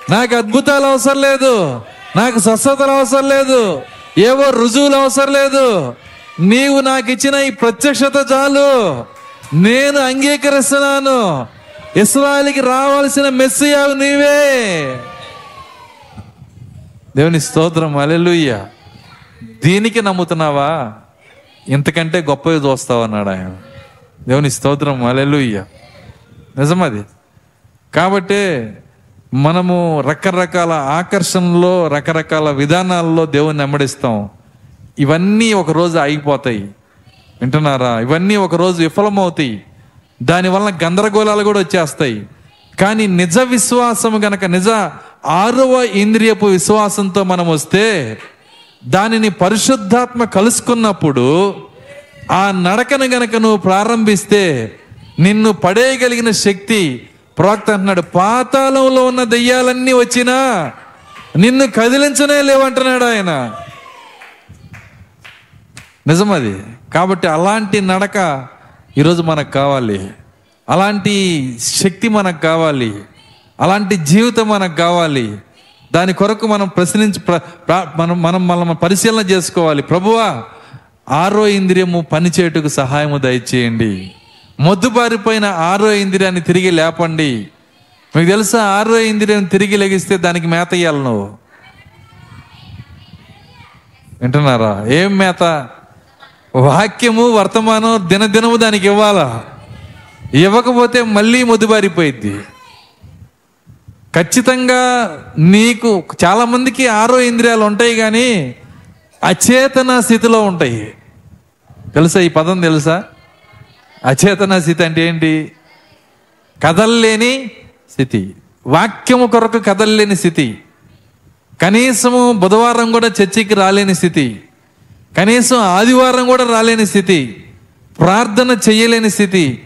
నాకు అద్భుతాలు అవసరం లేదు. నాకు స్వస్థతలు అవసరం లేదు. ఏవో రుజువులు అవసరం లేదు. నీవు నాకు ఇచ్చిన ఈ ప్రత్యక్షత చాలు. నేను అంగీకరిస్తున్నాను. ఇస్రాయల్కి రావాల్సిన మెస్సియావు నీవే. దేవుని స్తోత్రం. అలెలుయ్య దీనికి నమ్ముతున్నావా? ఇంతకంటే గొప్పవి చూస్తావు అన్నాడు ఆయన. దేవుని స్తోత్రం. అలెలుయ్య నిజమది. కాబట్టి మనము రకరకాల ఆకర్షణలో రకరకాల విధానాల్లో దేవుణ్ణి వెంబడిస్తాం ఇవన్నీ ఒక రోజు ఆగిపోతాయి. వింటున్నారా? ఇవన్నీ ఒక రోజు విఫలమవుతాయి. దానివల్ల గందరగోళాలు కూడా వచ్చేస్తాయి. కానీ నిజ విశ్వాసం గనక నిజ ఆరవ ఇంద్రియపు విశ్వాసంతో మనం వస్తే దానిని పరిశుద్ధాత్మ కలుసుకున్నప్పుడు ఆ నడకను గనక నువ్వు ప్రారంభిస్తే నిన్ను పడేయగలిగిన శక్తి ప్రవక్త అంటున్నాడు పాతాళంలో ఉన్న దెయ్యాలన్నీ వచ్చినా నిన్ను కదిలించనే లేవంటున్నాడు ఆయన. నిజమది. కాబట్టి అలాంటి నడక ఈరోజు మనకు కావాలి. అలాంటి శక్తి మనకు కావాలి. అలాంటి జీవితం మనకు కావాలి. దాని కొరకు మనం ప్రశ్నించి ప్ర- మనం మనం మనం పరిశీలన చేసుకోవాలి. ప్రభువా ఆరో ఇంద్రియము పనిచేయుటకు సహాయము దయచేయండి. మొద్దుబారిపోయిన ఆరో ఇంద్రియాన్ని తిరిగి లేపండి. మీకు తెలుసా ఆరో ఇంద్రియం తిరిగి లెగిస్తే దానికి మేత ఇవ్వాలి నువ్వు. వింటున్నారా? ఏం మేత? వాక్యము వర్తమానం దినదినము దానికి ఇవ్వాలా? ఇవ్వకపోతే మళ్ళీ మొద్దుబారిపోయిద్ది. ఖచ్చితంగా నీకు చాలామందికి ఆరో ఇంద్రియాలు ఉంటాయి కానీ అచేతన స్థితిలో ఉంటాయి. తెలుసా ఈ పదం తెలుసా? అచేతన స్థితి అంటే ఏంటి? కదల్లేని స్థితి. వాక్యము కొరకు కదల్లేని స్థితి. కనీసము బుధవారం కూడా చర్చికి రాలేని స్థితి. కనీసం ఆదివారం కూడా రాలేని స్థితి. ప్రార్థన చేయలేని స్థితి.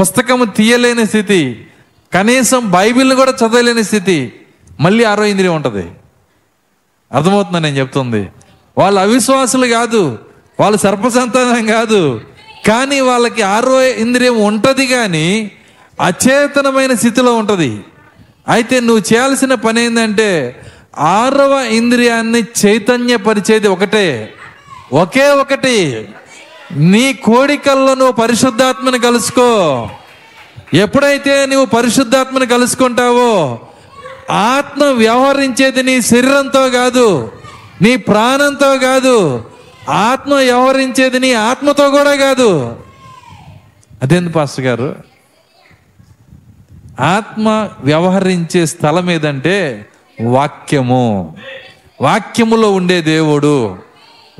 పుస్తకము తీయలేని స్థితి. కనీసం బైబిల్ కూడా చదవలేని స్థితి. మళ్ళీ ఆరో ఇంద్రియం ఉంటుంది. అర్థమవుతుందని నేను చెప్తుంది? వాళ్ళు అవిశ్వాసులు కాదు. వాళ్ళు సర్పసంతానం కాదు. కానీ వాళ్ళకి ఆరో ఇంద్రియం ఉంటుంది కానీ అచేతనమైన స్థితిలో ఉంటుంది. అయితే నువ్వు చేయాల్సిన పని ఏంటంటే ఆరవ ఇంద్రియాన్ని చైతన్యపరిచేది ఒకటే. ఒకే ఒకటి. నీ కోడికల్లో నువ్వు పరిశుద్ధాత్మని కలుసుకో. ఎప్పుడైతే నువ్వు పరిశుద్ధాత్మని కలుసుకుంటావో ఆత్మ వ్యవహరించేది నీ శరీరంతో కాదు నీ ప్రాణంతో కాదు ఆత్మ వ్యవహరించేది నీ ఆత్మతో కూడా కాదు. అదేంది పాస్టర్ గారు? ఆత్మ వ్యవహరించే స్థలం ఏదంటే వాక్యము. వాక్యములో ఉండే దేవుడు.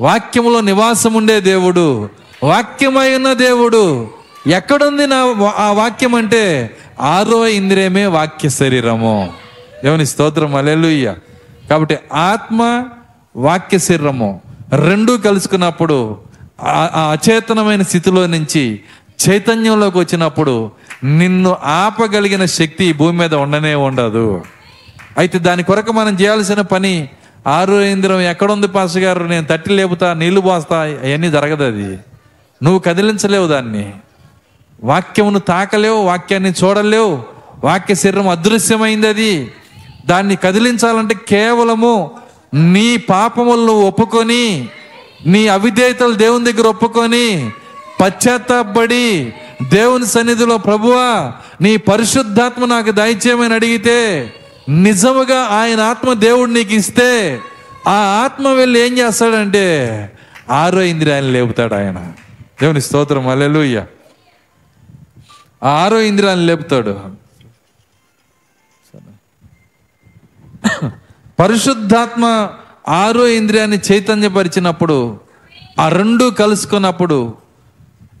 వాక్యములో నివాసం ఉండే దేవుడు. వాక్యమై ఉన్న దేవుడు. ఎక్కడుంది నా ఆ వాక్యం అంటే ఆరో ఇంద్రియమే వాక్య శరీరము. దేవుని స్తోత్రం అలెలుయ్య కాబట్టి ఆత్మ వాక్య శరీరము. రెండూ కలుసుకున్నప్పుడు ఆ- అచేతనమైన స్థితిలో నుంచి చైతన్యంలోకి వచ్చినప్పుడు నిన్ను ఆపగలిగిన శక్తి భూమి మీద ఉండనే ఉండదు. అయితే దాని కొరకు మనం చేయాల్సిన పని ఆరో ఇంద్రం ఎక్కడుంది పాస్ గారు? నేను తట్టి లేపుతా నీళ్ళు పోస్తా అవన్నీ జరగదు అది. నువ్వు కదిలించలేవు దాన్ని. వాక్యమును తాకలేవు వాక్యాన్ని చూడలేవు. వాక్య శరీరం అదృశ్యమైంది అది. దాన్ని కదిలించాలంటే కేవలము నీ పాపములను ఒప్పుకొని నీ అవిధేయతలు దేవుని దగ్గర ఒప్పుకొని పశ్చాత్తాపడి దేవుని సన్నిధిలో ప్రభువా నీ పరిశుద్ధాత్మ నాకు దయచేయమని అడిగితే నిజముగా ఆయన ఆత్మ దేవుడు నీకు ఇస్తే ఆ ఆత్మ వెళ్ళి ఏం చేస్తాడంటే ఆరో ఇంద్రియాన్ని లేపుతాడు ఆయన. దేవుని స్తోత్రం. అల్లెలుయ్య ఆ ఆరో ఇంద్రియాన్ని లేపుతాడు. పరిశుద్ధాత్మ ఆరో ఇంద్రియాన్ని చైతన్యపరిచినప్పుడు ఆ రెండు కలుసుకున్నప్పుడు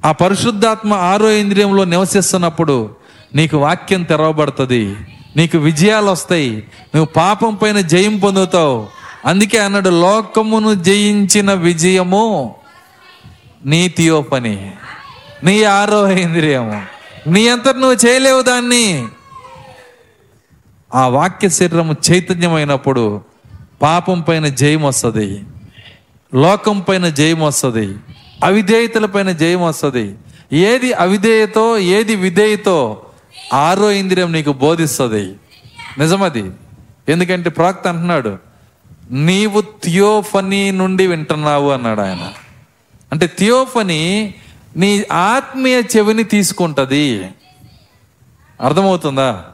ఆ పరిశుద్ధాత్మ ఆరో ఇంద్రియంలో నివసిస్తున్నప్పుడు నీకు వాక్యం తెరవబడుతుంది. నీకు విజయాలు వస్తాయి. నువ్వు పాపం పైన జయం పొందుతావు. అందుకే అన్నాడు లోకమును జయించిన విజయము నీ పని నీ ఆరో ఇంద్రియము. నీ అంతటి నువ్వు చేయలేవు దాన్ని. ఆ వాక్య శరీరము చైతన్యమైనప్పుడు పాపం పైన జయం వస్తుంది. లోకం పైన జయం వస్తుంది. అవిధేయతల పైన జయం వస్తుంది. ఏది అవిధేయతో ఏది విధేయతో ఆరో ఇంద్రియం నీకు బోధిస్తుంది. నిజమది. ఎందుకంటే ప్రాక్త అంటున్నాడు నీవు థియోఫనీ నుండి వింటున్నావు అన్నాడు ఆయన. అంటే థియోఫనీ నీ ఆత్మీయ చెవిని తీసుకుంటుంది. అర్థమవుతుందా?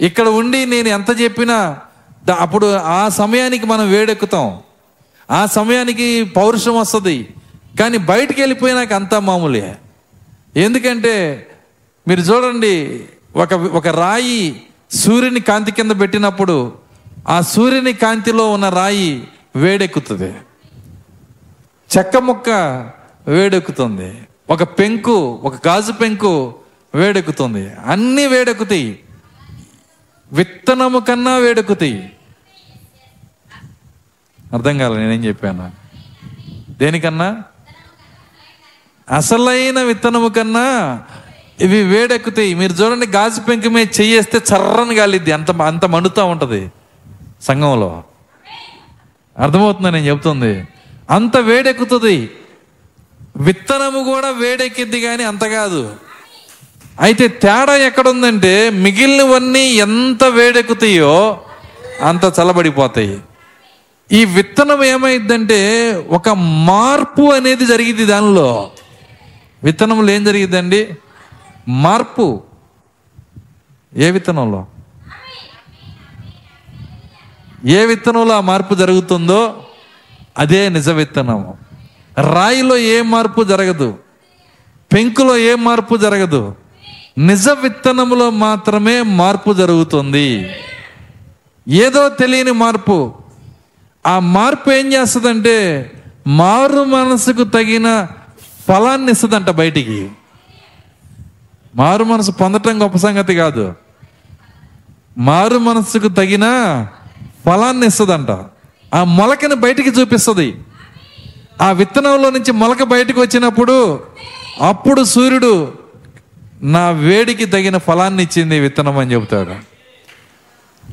ఇక్కడ ఉండి నేను ఎంత చెప్పినా అప్పుడు ఆ సమయానికి మనం వేడెక్కుతాం. ఆ సమయానికి పౌరుషం వస్తుంది. కానీ బయటికి వెళ్ళిపోయినాక అంతా మామూలే. ఎందుకంటే మీరు చూడండి ఒక ఒక రాయి సూర్యుని కాంతి కింద పెట్టినప్పుడు ఆ సూర్యుని కాంతిలో ఉన్న రాయి వేడెక్కుతుంది. చెక్క ముక్క వేడెక్కుతుంది. ఒక పెంకు ఒక గాజు పెంకు వేడెక్కుతుంది. అన్నీ వేడెక్కుతాయి. విత్తనము కన్నా వేడెక్కుతాయి అర్థం కాలే నేనేం చెప్పాను? దేనికన్నా? అసలైన విత్తనము కన్నా ఇవి వేడెక్కుతాయి. మీరు చూడండి గాజు పెంకు మీద చెయ్యేస్తే చర్రని గాలిద్ది. అంత అంత మండుతూ ఉంటుంది సంఘంలో. అర్థమవుతుందా నేను చెప్తుంది? అంత వేడెక్కుతుంది. విత్తనము కూడా వేడెక్కిద్ది కానీ అంత కాదు. అయితే తేడా ఎక్కడుందంటే మిగిలినవన్నీ ఎంత వేడెక్కుతాయో అంత చల్లబడిపోతాయి. ఈ విత్తనం ఏమైందంటే ఒక మార్పు అనేది జరిగింది దానిలో. విత్తనంలో ఏం జరిగిందండి? మార్పు. ఏ విత్తనంలో? ఏ విత్తనంలో ఆ మార్పు జరుగుతుందో అదే నిజ విత్తనము రాయిలో ఏ మార్పు జరగదు. పెంకులో ఏ మార్పు జరగదు. నిజ విత్తనములో మాత్రమే మార్పు జరుగుతుంది. ఏదో తెలియని మార్పు. ఆ మార్పు ఏం చేస్తుందంటే మారు మనసుకు తగిన ఫలాన్ని ఇస్తుందంట బయటికి. మారు మనసు పొందటం గొప్ప సంగతి కాదు. మారు మనసుకు తగిన ఫలాన్ని ఇస్తుందంట. ఆ మొలకని బయటికి చూపిస్తుంది. ఆ విత్తనంలో నుంచి మొలక బయటకు వచ్చినప్పుడు అప్పుడు సూర్యుడు నా వేడికి తగిన ఫలాన్ని ఇచ్చింది విత్తనం అని చెబుతాడు.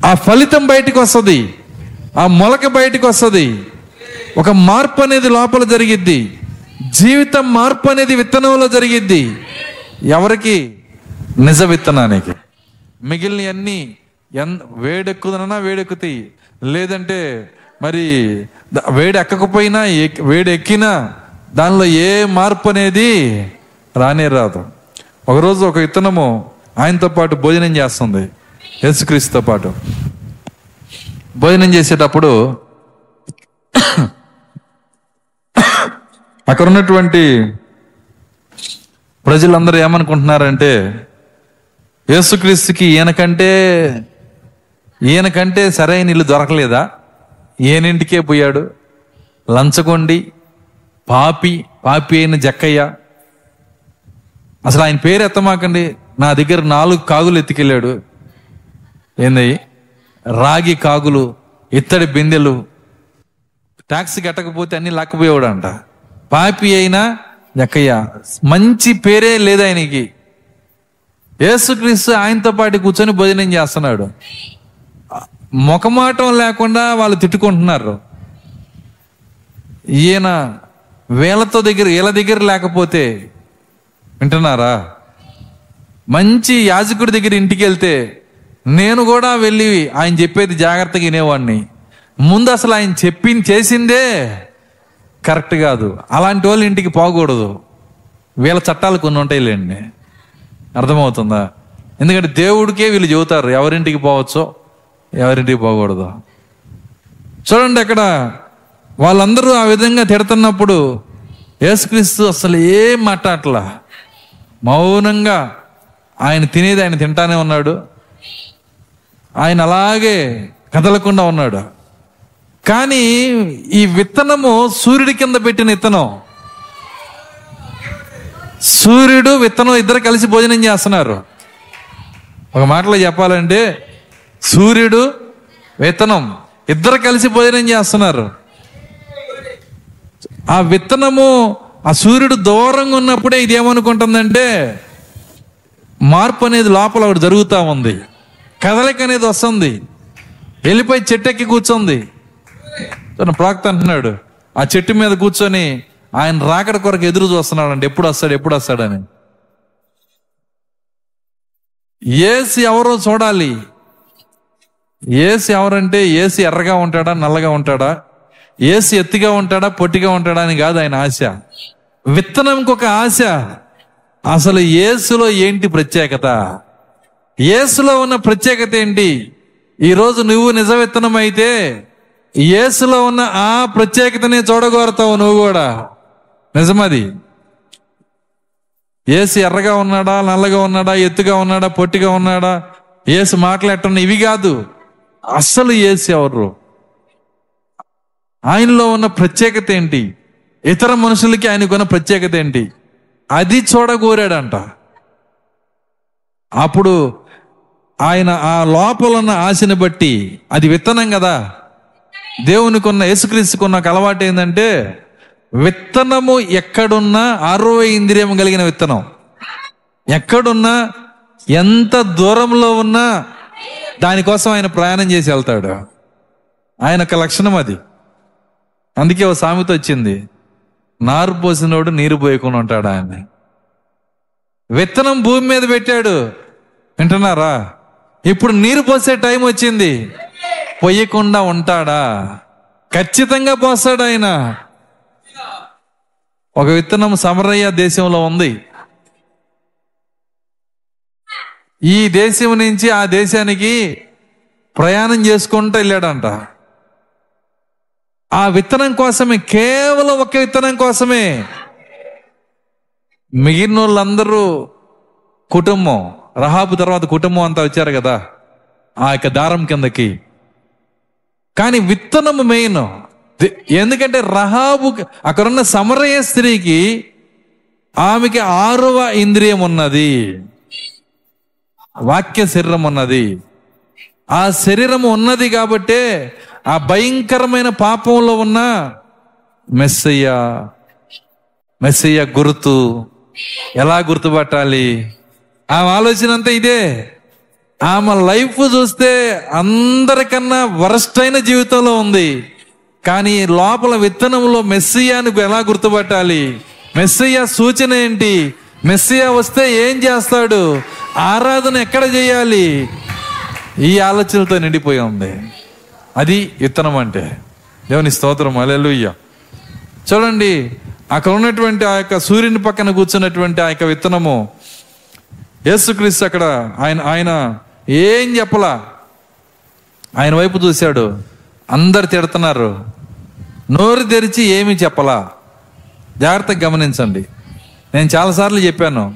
ఆ ఫలితం బయటికి వస్తుంది. ఆ మొలక బయటికి వస్తుంది. ఒక మార్పు అనేది లోపల జరిగిద్ది. జీవితం మార్పు అనేది విత్తనంలో జరిగిద్ది. ఎవరికి? నిజ విత్తనానికి. మిగిలిన అన్ని ఎన్ వేడెక్కుదనన్నా వేడెక్కుతాయి. లేదంటే మరి వేడి ఎక్కకపోయినా ఎక్- వేడి ఎక్కినా దానిలో ఏ మార్పు అనేది రానే రాదు. ఒకరోజు ఒక విత్తనము ఆయనతో పాటు భోజనం చేస్తుంది యేసుక్రీస్తుతో పాటు. భోజనం చేసేటప్పుడు అక్కడ ఉన్నటువంటి ప్రజలందరూ ఏమనుకుంటున్నారంటే యేసుక్రీస్తుకి ఈయనకంటే ఈయనకంటే సరైన ఇల్లు దొరకలేదా? ఈయనింటికే పోయాడు. లంచగొండి పాపి పాపి అయిన జక్కయ్య అసలు ఆయన పేరు ఎత్తమాకండి. నా దగ్గర నాలుగు కాగులు ఎత్తుకెళ్ళాడు. ఏంది? రాగి కాగులు ఇత్తడి బిందెలు ట్యాక్స్ కట్టకపోతే అన్ని లేకపోయేవాడు అంట పాపి అయినా ఎక్కయ్య మంచి పేరే లేదు ఆయనకి. యేసుక్రీస్తు ఆయనతో పాటు కూర్చొని భోజనం చేస్తున్నాడు. ముఖమాటం లేకుండా వాళ్ళు తిట్టుకుంటున్నారు. ఈయన వేలతో దగ్గర వీళ్ళ దగ్గర లేకపోతే వింటున్నారా? మంచి యాజకుడి దగ్గర ఇంటికి వెళ్తే నేను కూడా వెళ్ళి ఆయన చెప్పేది జాగ్రత్తగా వినేవాడిని. ముందు అసలు ఆయన చెప్పి చేసిందే కరెక్ట్ కాదు. అలాంటి వాళ్ళు ఇంటికి పోకూడదు. వీళ్ళ చట్టాలు కొన్ని ఉంటాయిలేండి అర్థమవుతుందా? ఎందుకంటే దేవుడికే వీళ్ళు చెబుతారు ఎవరింటికి పోవచ్చో ఎవరింటికి పోకూడదు. చూడండి అక్కడ వాళ్ళందరూ ఆ విధంగా తిడుతున్నప్పుడు యేసుక్రీస్తు అసలు ఏం మాట్లాడలా మౌనంగా ఆయన తినేది ఆయన తింటానే ఉన్నాడు. ఆయన అలాగే కదలకుండా ఉన్నాడు. కానీ ఈ విత్తనము సూర్యుడి కింద పెట్టిన విత్తనం. సూర్యుడు విత్తనం ఇద్దరు కలిసి భోజనం చేస్తున్నారు. ఒక మాటలో చెప్పాలంటే సూర్యుడు విత్తనం ఇద్దరు కలిసి భోజనం చేస్తున్నారు. ఆ విత్తనము ఆ సూర్యుడు దూరంగా ఉన్నప్పుడే ఇది ఏమనుకుంటుందంటే మార్పు అనేది లోపల ఒకటి జరుగుతూ ఉంది. కదలిక అనేది వస్తుంది. వెళ్ళిపోయి చెట్టెక్కి కూర్చుంది. తన ప్రాక్త అంటున్నాడు ఆ చెట్టు మీద కూర్చొని ఆయన రాకడ కొరకు ఎదురు చూస్తున్నాడు అంటే ఎప్పుడు వస్తాడు ఎప్పుడు వస్తాడని. ఏసి ఎవరో చూడాలి. ఏసి ఎవరంటే ఏసి ఎర్రగా ఉంటాడా నల్లగా ఉంటాడా? ఏసు ఎత్తిగా ఉంటాడా పొట్టిగా ఉంటాడా అని కాదు ఆయన ఆశ. విత్తనంకి ఒక ఆశ. అసలు ఏసులో ఏంటి ప్రత్యేకత? ఏసులో ఉన్న ప్రత్యేకత ఏంటి? ఈరోజు నువ్వు నిజ విత్తనం అయితే ఏసులో ఉన్న ఆ ప్రత్యేకతనే చూడగోరుతావు నువ్వు కూడా. నిజమది. ఏసు ఎర్రగా ఉన్నాడా నల్లగా ఉన్నాడా ఎత్తుగా ఉన్నాడా పొట్టిగా ఉన్నాడా? ఏసు మాట్లాడటం ఇవి కాదు. అస్సలు ఏసు ఎవరు? ఆయనలో ఉన్న ప్రత్యేకత ఏంటి? ఇతర మనుషులకి ఆయనకున్న ప్రత్యేకత ఏంటి? అది చూడగోరాడంట. అప్పుడు ఆయన ఆ లోపల ఉన్న ఆశని బట్టి అది విత్తనం కదా? దేవునికున్న యేసుక్రీస్తుకున్న ఒక అలవాటు ఏంటంటే విత్తనము ఎక్కడున్నా అరవై ఇంద్రియం కలిగిన విత్తనం. ఎక్కడున్నా ఎంత దూరంలో ఉన్నా దానికోసం ఆయన ప్రయాణం చేసి వెళ్తాడు. ఆయన ఒక లక్షణం అది. అందుకే ఓ సామెత వచ్చింది. నారు పోసినోడు నీరు పోయకుండా ఉంటాడు ఆయన. విత్తనం భూమి మీద పెట్టాడు. వింటున్నారా? ఇప్పుడు నీరు పోసే టైం వచ్చింది. పొయ్యకుండా ఉంటాడా? ఖచ్చితంగా పోస్తాడు ఆయన. ఒక విత్తనం సమరయ్య దేశంలో ఉంది. ఈ దేశం నుంచి ఆ దేశానికి ప్రయాణం చేసుకుంటూ వెళ్ళాడంట. ఆ విత్తనం కోసమే కేవలం ఒక విత్తనం కోసమే. మిగిలిన వాళ్ళందరూ కుటుంబం. రహాబు తర్వాత కుటుంబం అంతా వచ్చారు కదా ఆ యొక్క దారం కిందకి. కానీ విత్తనము మెయిన్. ఎందుకంటే రహాబు అక్కడున్న సమరయ స్త్రీకి ఆమెకి ఆరవ ఇంద్రియం ఉన్నది. వాక్య శరీరం ఉన్నది. ఆ శరీరం ఉన్నది కాబట్టే ఆ భయంకరమైన పాపంలో ఉన్న మెస్సయ్య మెస్సయ్య గుర్తు ఎలా గుర్తుపట్టాలి? ఆమె ఆలోచన అంతా ఇదే. ఆమె లైఫ్ చూస్తే అందరికన్నా వరస్ట్ అయిన జీవితంలో ఉంది. కానీ లోపల విత్తనంలో మెస్సియాను ఎలా గుర్తుపట్టాలి? మెస్సయ్య సూచన ఏంటి? మెస్సియా వస్తే ఏం చేస్తాడు? ఆరాధన ఎక్కడ చేయాలి? ఈ ఆలోచనలతో నిండిపోయి ఉంది. అది విత్తనం అంటే. దేవుని స్తోత్రం అలెలుయ్య చూడండి అక్కడ ఉన్నటువంటి ఆ యొక్క సూర్యుని పక్కన కూర్చున్నటువంటి ఆ యొక్క విత్తనము యేసుక్రీస్తు అక్కడ ఆయన ఆయన ఏం చెప్పలా? ఆయన వైపు చూశాడు అందరు తిడుతున్నారు. నోరు తెరిచి ఏమి చెప్పలా? జాగ్రత్తగా గమనించండి. నేను చాలాసార్లు చెప్పాను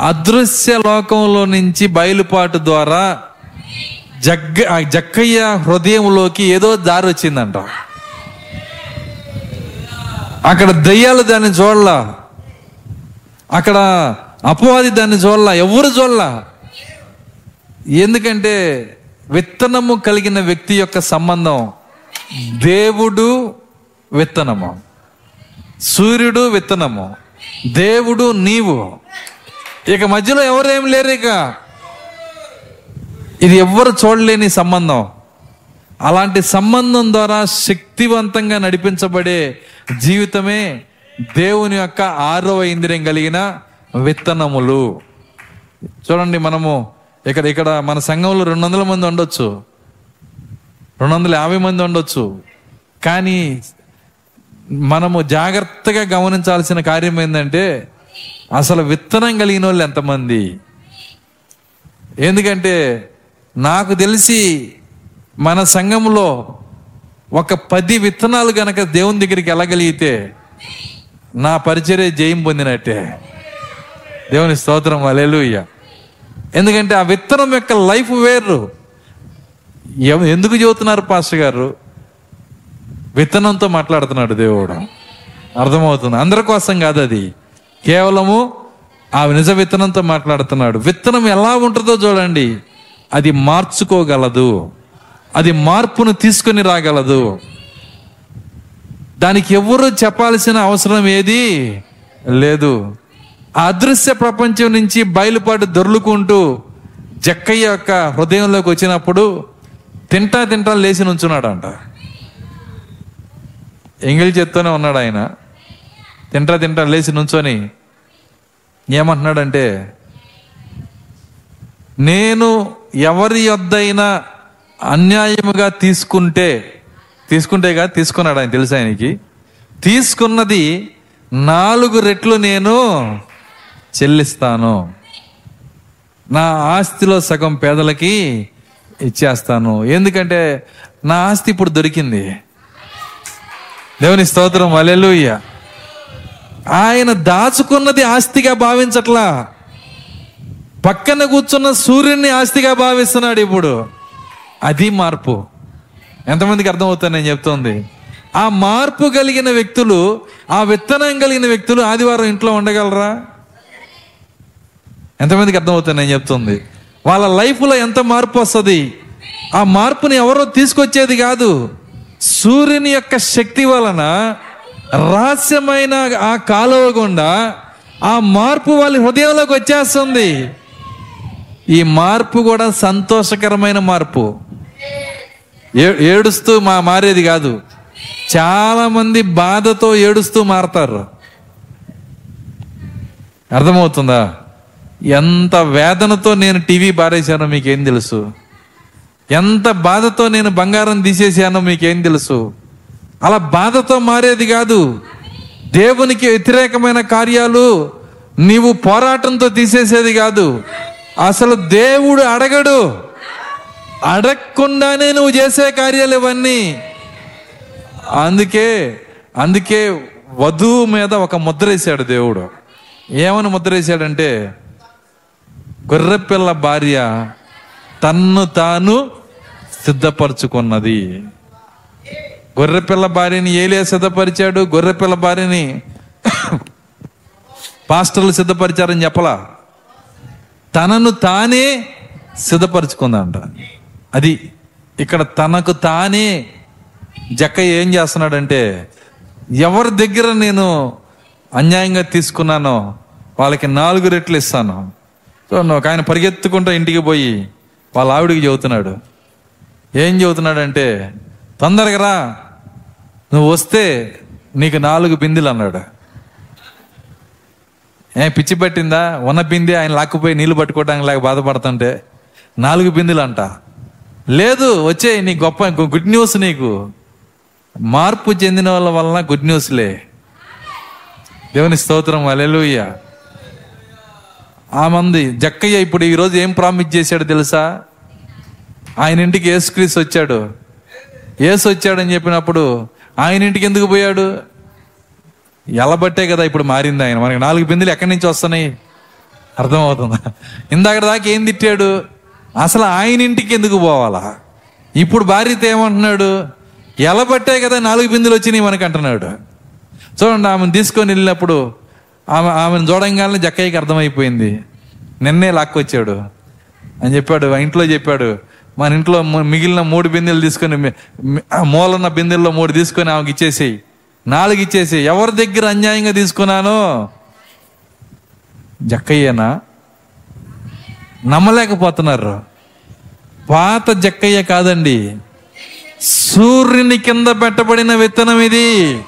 అదృశ్య లోకంలో నుంచి బయలుపాటు ద్వారా జగ్గ జక్కయ్య హృదయంలోకి ఏదో దారి వచ్చిందంట. అక్కడ దయ్యాలు దాన్ని చూడలా. అక్కడ అపవాది దాన్ని చూడలా. ఎవరు చూడాల? ఎందుకంటే విత్తనము కలిగిన వ్యక్తి యొక్క సంబంధం దేవుడు విత్తనము సూర్యుడు విత్తనము దేవుడు నీవు. ఇక మధ్యలో ఎవరేం లేరు ఇక? ఇది ఎవ్వరు చూడలేని సంబంధం. అలాంటి సంబంధం ద్వారా శక్తివంతంగా నడిపించబడే జీవితమే దేవుని యొక్క ఆరవ ఇంద్రియం కలిగిన విత్తనములు. చూడండి మనము ఇక్కడ ఇక్కడ మన సంఘంలో రెండు వందల మంది ఉండొచ్చు. రెండు వందల యాభై మంది ఉండొచ్చు. కానీ మనము జాగ్రత్తగా గమనించాల్సిన కార్యం ఏంటంటే అసలు విత్తనం కలిగిన వాళ్ళు ఎంతమంది? ఎందుకంటే నాకు తెలిసి మన సంఘంలో ఒక పది విత్తనాలు గనక దేవుని దగ్గరికి వెళ్ళగలిగితే నా పరిచర్య జయం పొందినట్టే. దేవుని స్తోత్రం అలెలుయ్య ఎందుకంటే ఆ విత్తనం యొక్క లైఫ్ వేరు. ఎందుకు చెబుతున్నారు పాస్టర్ గారు? విత్తనంతో మాట్లాడుతున్నాడు దేవుడు. అర్థమవుతుంది. అందరి కోసం కాదు అది. కేవలము ఆ నిజ విత్తనంతో మాట్లాడుతున్నాడు. విత్తనం ఎలా ఉంటుందో చూడండి. అది మార్చుకోగలదు. అది మార్పును తీసుకొని రాగలదు. దానికి ఎవరు చెప్పాల్సిన అవసరం ఏది లేదు. ఆ అదృశ్య ప్రపంచం నుంచి బయలుపాటు దొర్లుకుంటూ జక్కయ్య యొక్క హృదయంలోకి వచ్చినప్పుడు తింటా తింటా లేచి నుంచున్నాడు అంట ఎంగిల్ చేత్తోనే ఉన్నాడు ఆయన. తింటా తింటా లేచి నుంచొని ఏమంటున్నాడంటే నేను ఎవరి యొద్దైనా అన్యాయముగా తీసుకుంటే తీసుకుంటే కాదు తీసుకున్నాడు ఆయన తెలుసు ఆయనకి? తీసుకున్నది నాలుగు రెట్లు నేను చెల్లిస్తాను. నా ఆస్తిలో సగం పేదలకి ఇచ్చేస్తాను. ఎందుకంటే నా ఆస్తి ఇప్పుడు దొరికింది. దేవుని స్తోత్రం అలెలుయ్య ఆయన దాచుకున్నది ఆస్తిగా భావించట్లా. పక్కన కూర్చున్న సూర్యుడిని ఆస్తిగా భావిస్తున్నాడు ఇప్పుడు. అది మార్పు. ఎంతమందికి అర్థమవుతుంది నేను చెప్తోంది. ఆ మార్పు కలిగిన వ్యక్తులు ఆ విత్తనం కలిగిన వ్యక్తులు ఆదివారం ఇంట్లో ఉండగలరా? ఎంతమందికి అర్థమవుతుంది నేను చెప్తుంది. వాళ్ళ లైఫ్లో ఎంత మార్పు వస్తుంది? ఆ మార్పుని ఎవరో తీసుకొచ్చేది కాదు. సూర్యుని యొక్క శక్తి వలన రహస్యమైన ఆ కాలువ గుండా ఆ మార్పు వాళ్ళ హృదయంలోకి వచ్చేస్తుంది. ఈ మార్పు కూడా సంతోషకరమైన మార్పు. ఏ- ఏడుస్తూ మా మారేది కాదు. చాలామంది బాధతో ఏడుస్తూ మారతారు. అర్థమవుతుందా? ఎంత వేదనతో నేను టీవీ బారేశానో మీకేం తెలుసు? ఎంత బాధతో నేను బంగారం తీసేసానో మీకేం తెలుసు? అలా బాధతో మారేది కాదు. దేవునికి వ్యతిరేకమైన కార్యాలు నీవు పోరాటంతో తీసేసేది కాదు. అసలు దేవుడు అడగడు. అడగకుండానే నువ్వు చేసే కార్యాలు ఇవన్నీ. అందుకే అందుకే వధువు మీద ఒక ముద్ర వేశాడు దేవుడు. ఏమని ముద్ర వేశాడంటే గొర్రెపిల్ల భార్య తన్ను తాను సిద్ధపరచుకున్నది. గొర్రెపిల్ల భార్యని ఏలే సిద్ధపరిచాడు? గొర్రెపిల్ల భార్యని <coughs> పాస్టర్లు సిద్ధపరిచారని చెప్పలా? తనను తానే సిద్ధపరచుకుందంట. అది ఇక్కడ తనకు తానే జక్క ఏం చేస్తున్నాడంటే ఎవరి దగ్గర నేను అన్యాయంగా తీసుకున్నానో వాళ్ళకి నాలుగు రెట్లు ఇస్తాను. సో ఒక ఆయన పరిగెత్తుకుంటూ ఇంటికి పోయి వాళ్ళ ఆవిడికి చెబుతున్నాడు. ఏం చెబుతున్నాడంటే తొందరగా రా. నువ్వు వస్తే నీకు నాలుగు బిందెలు అన్నాడు. ఏ పిచ్చి పట్టిందా? ఉన్న బిందె ఆయన లాక్కుపోయి నీళ్ళు పట్టుకోవడానికి లేక బాధపడుతుంటే నాలుగు బిందులు అంట లేదు వచ్చే నీ గొప్ప గుడ్ న్యూస్ నీకు. మార్పు చెందిన వాళ్ళ వలన గుడ్ న్యూస్లే. దేవుని స్తోత్రం అలెలుయ్య ఆ మంది జక్కయ్య ఇప్పుడు ఈరోజు ఏం ప్రామిస్ చేశాడు తెలుసా? ఆయన ఇంటికి ఏసుక్రీస్ వచ్చాడు. ఏసు వచ్చాడని చెప్పినప్పుడు ఆయన ఇంటికి ఎందుకు పోయాడు? ఎలబట్టే కదా ఇప్పుడు మారింది ఆయన. మనకి నాలుగు బిందులు ఎక్కడి నుంచి వస్తున్నాయి? అర్థమవుతుందా? ఇందాక దాకా ఏం తిట్టాడు? అసలు ఆయన ఇంటికి ఎందుకు పోవాలా? ఇప్పుడు భార్యతో ఏమంటున్నాడు? ఎలబట్టే కదా నాలుగు బిందులు వచ్చినాయి మనకి అంటున్నాడు. చూడండి ఆమెను తీసుకొని వెళ్ళినప్పుడు ఆమె ఆమెను చూడంగానే జక్కయ్యకి అర్థమైపోయింది. నిన్నే లాక్కొచ్చాడు అని చెప్పాడు ఆ ఇంట్లో చెప్పాడు. మన ఇంట్లో మిగిలిన మూడు బిందెలు తీసుకొని మూలన్న బిందెల్లో మూడు తీసుకొని ఆమెకి ఇచ్చేసేయి. నాలుగు ఇచ్చేసి ఎవరి దగ్గర అన్యాయంగా తీసుకున్నానో? జక్కయ్యనా? నమ్మలేకపోతున్నారు? పాత జక్కయ్య కాదండి. సూర్యుని కింద పెట్టబడిన విత్తనం ఇది.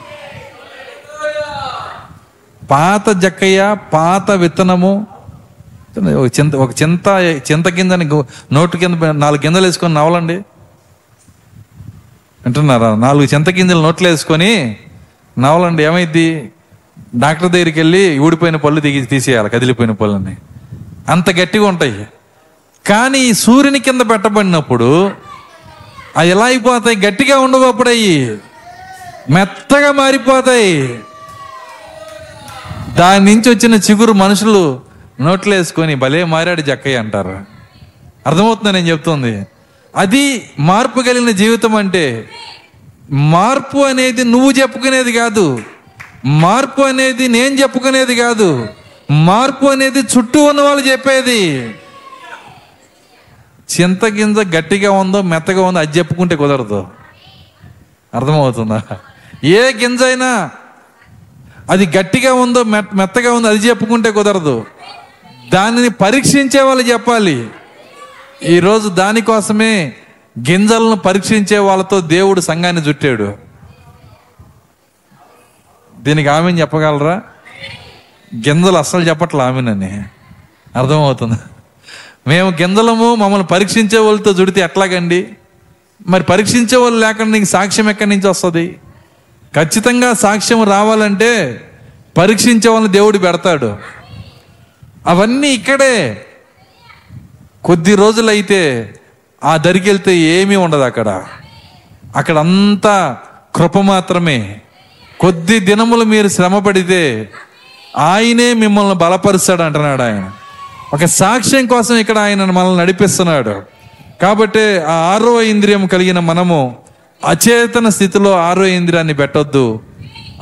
పాత జక్కయ్య పాత విత్తనము. ఒక చింత ఒక చింత చింత కిందని నోటు కింద నాలుగు గింజలు వేసుకొని నవలండి. వింటున్నారా? నాలుగు చింత గింజలు నోట్లో వేసుకొని నవలండి ఏమైద్ది? డాక్టర్ దగ్గరికి వెళ్ళి ఊడిపోయిన పళ్ళు దిగి తీసేయాలి కదిలిపోయిన పళ్ళని. అంత గట్టిగా ఉంటాయి. కానీ సూర్యుని కింద పెట్టబడినప్పుడు అవి ఎలా అయిపోతాయి? గట్టిగా ఉండవు అప్పుడు మెత్తగా మారిపోతాయి. దాని నుంచి వచ్చిన చిగురు మనుషులు నోట్లో వేసుకొని భలే మారాడు జక్కయ్య అంటారు. అర్థమవుతుందా నేను చెప్తుంది? అది మార్పు కలిగిన జీవితం అంటే మార్పు అనేది నువ్వు చెప్పుకునేది కాదు. మార్పు అనేది నేను చెప్పుకునేది కాదు. మార్పు అనేది చుట్టూ ఉన్న వాళ్ళు చెప్పేది. చింత గింజ గట్టిగా ఉందో మెత్తగా ఉందో అది చెప్పుకుంటే కుదరదు. అర్థమవుతుందా? ఏ గింజ అయినా అది గట్టిగా ఉందో మెత్త మెత్తగా ఉందో అది చెప్పుకుంటే కుదరదు. దానిని పరీక్షించే వాళ్ళు చెప్పాలి. ఈరోజు దానికోసమే గింజలను పరీక్షించే వాళ్ళతో దేవుడు సంఘాన్ని చుట్టాడు. దీనికి ఆమెను చెప్పగలరా? గింజలు అస్సలు చెప్పట్లే ఆమెనని అర్థమవుతుంది. మేము గింజలము మమ్మల్ని పరీక్షించే వాళ్ళతో జుడితే ఎట్లాగండి? మరి పరీక్షించే వాళ్ళు లేకుండా నీకు సాక్ష్యం ఎక్కడి నుంచి వస్తుంది? ఖచ్చితంగా సాక్ష్యం రావాలంటే పరీక్షించే వాళ్ళని దేవుడు పెడతాడు. అవన్నీ ఇక్కడే. కొద్ది రోజులైతే ఆ దరికి వెళ్తే ఏమీ ఉండదు అక్కడ. అక్కడ అంతా కృప మాత్రమే. కొద్ది దినములు మీరు శ్రమ పడితే ఆయనే మిమ్మల్ని బలపరుస్తాడు అంటున్నాడు ఆయన. ఒక సాక్ష్యం కోసం ఇక్కడ ఆయన మనల్ని నడిపిస్తున్నాడు. కాబట్టి ఆ ఆరో ఇంద్రియం కలిగిన మనము అచేతన స్థితిలో ఆరో ఇంద్రియాన్ని పెట్టొద్దు.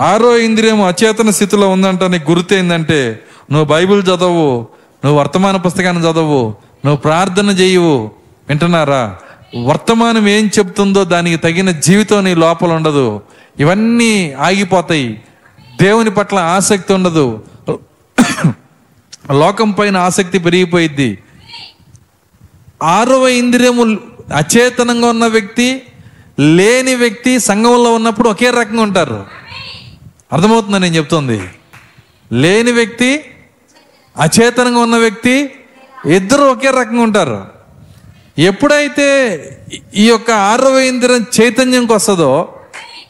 ఆరో ఇంద్రియం అచేతన స్థితిలో ఉందంట నీకు గుర్తు ఏంటంటే నువ్వు బైబిల్ చదవు నువ్వు వర్తమాన పుస్తకాన్ని చదవు నువ్వు ప్రార్థన చేయవు వింటున్నారా? వర్తమానం ఏం చెప్తుందో దానికి తగిన జీవితం నీ లోపల ఉండదు. ఇవన్నీ ఆగిపోతాయి. దేవుని పట్ల ఆసక్తి ఉండదు. <coughs> లోకం పైన ఆసక్తి పెరిగిపోయిద్ది. ఆరవ ఇంద్రియము అచేతనంగా ఉన్న వ్యక్తి లేని వ్యక్తి సంఘంలో ఉన్నప్పుడు ఒకే రకంగా ఉంటారు. అర్థమవుతుందా నేను చెప్తుంది? లేని వ్యక్తి అచేతనంగా ఉన్న వ్యక్తి ఇద్దరు ఒకే రకంగా ఉంటారు. ఎప్పుడైతే ఈ యొక్క ఆరవ ఇంద్రియం చైతన్యంకి వస్తుందో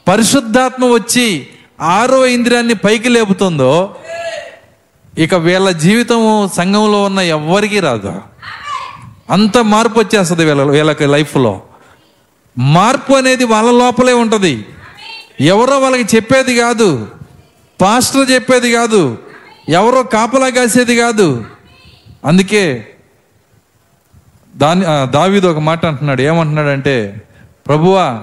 పరిశుద్ధాత్మ వచ్చి ఆరవ ఇంద్రియాన్ని పైకి లేపుతుందో ఇక వీళ్ళ జీవితం సంఘంలో ఉన్న ఎవ్వరికీ రాదు. అంత మార్పు వచ్చేస్తుంది వీళ్ళ వీళ్ళకి లైఫ్లో. మార్పు అనేది వాళ్ళ లోపలే ఉంటుంది. ఎవరో వాళ్ళకి చెప్పేది కాదు. పాస్టర్ చెప్పేది కాదు. ఎవరో కాపలా కాసేది కాదు. అందుకే దాని దావీదు ఒక మాట అంటున్నాడు. ఏమంటున్నాడంటే ప్రభువా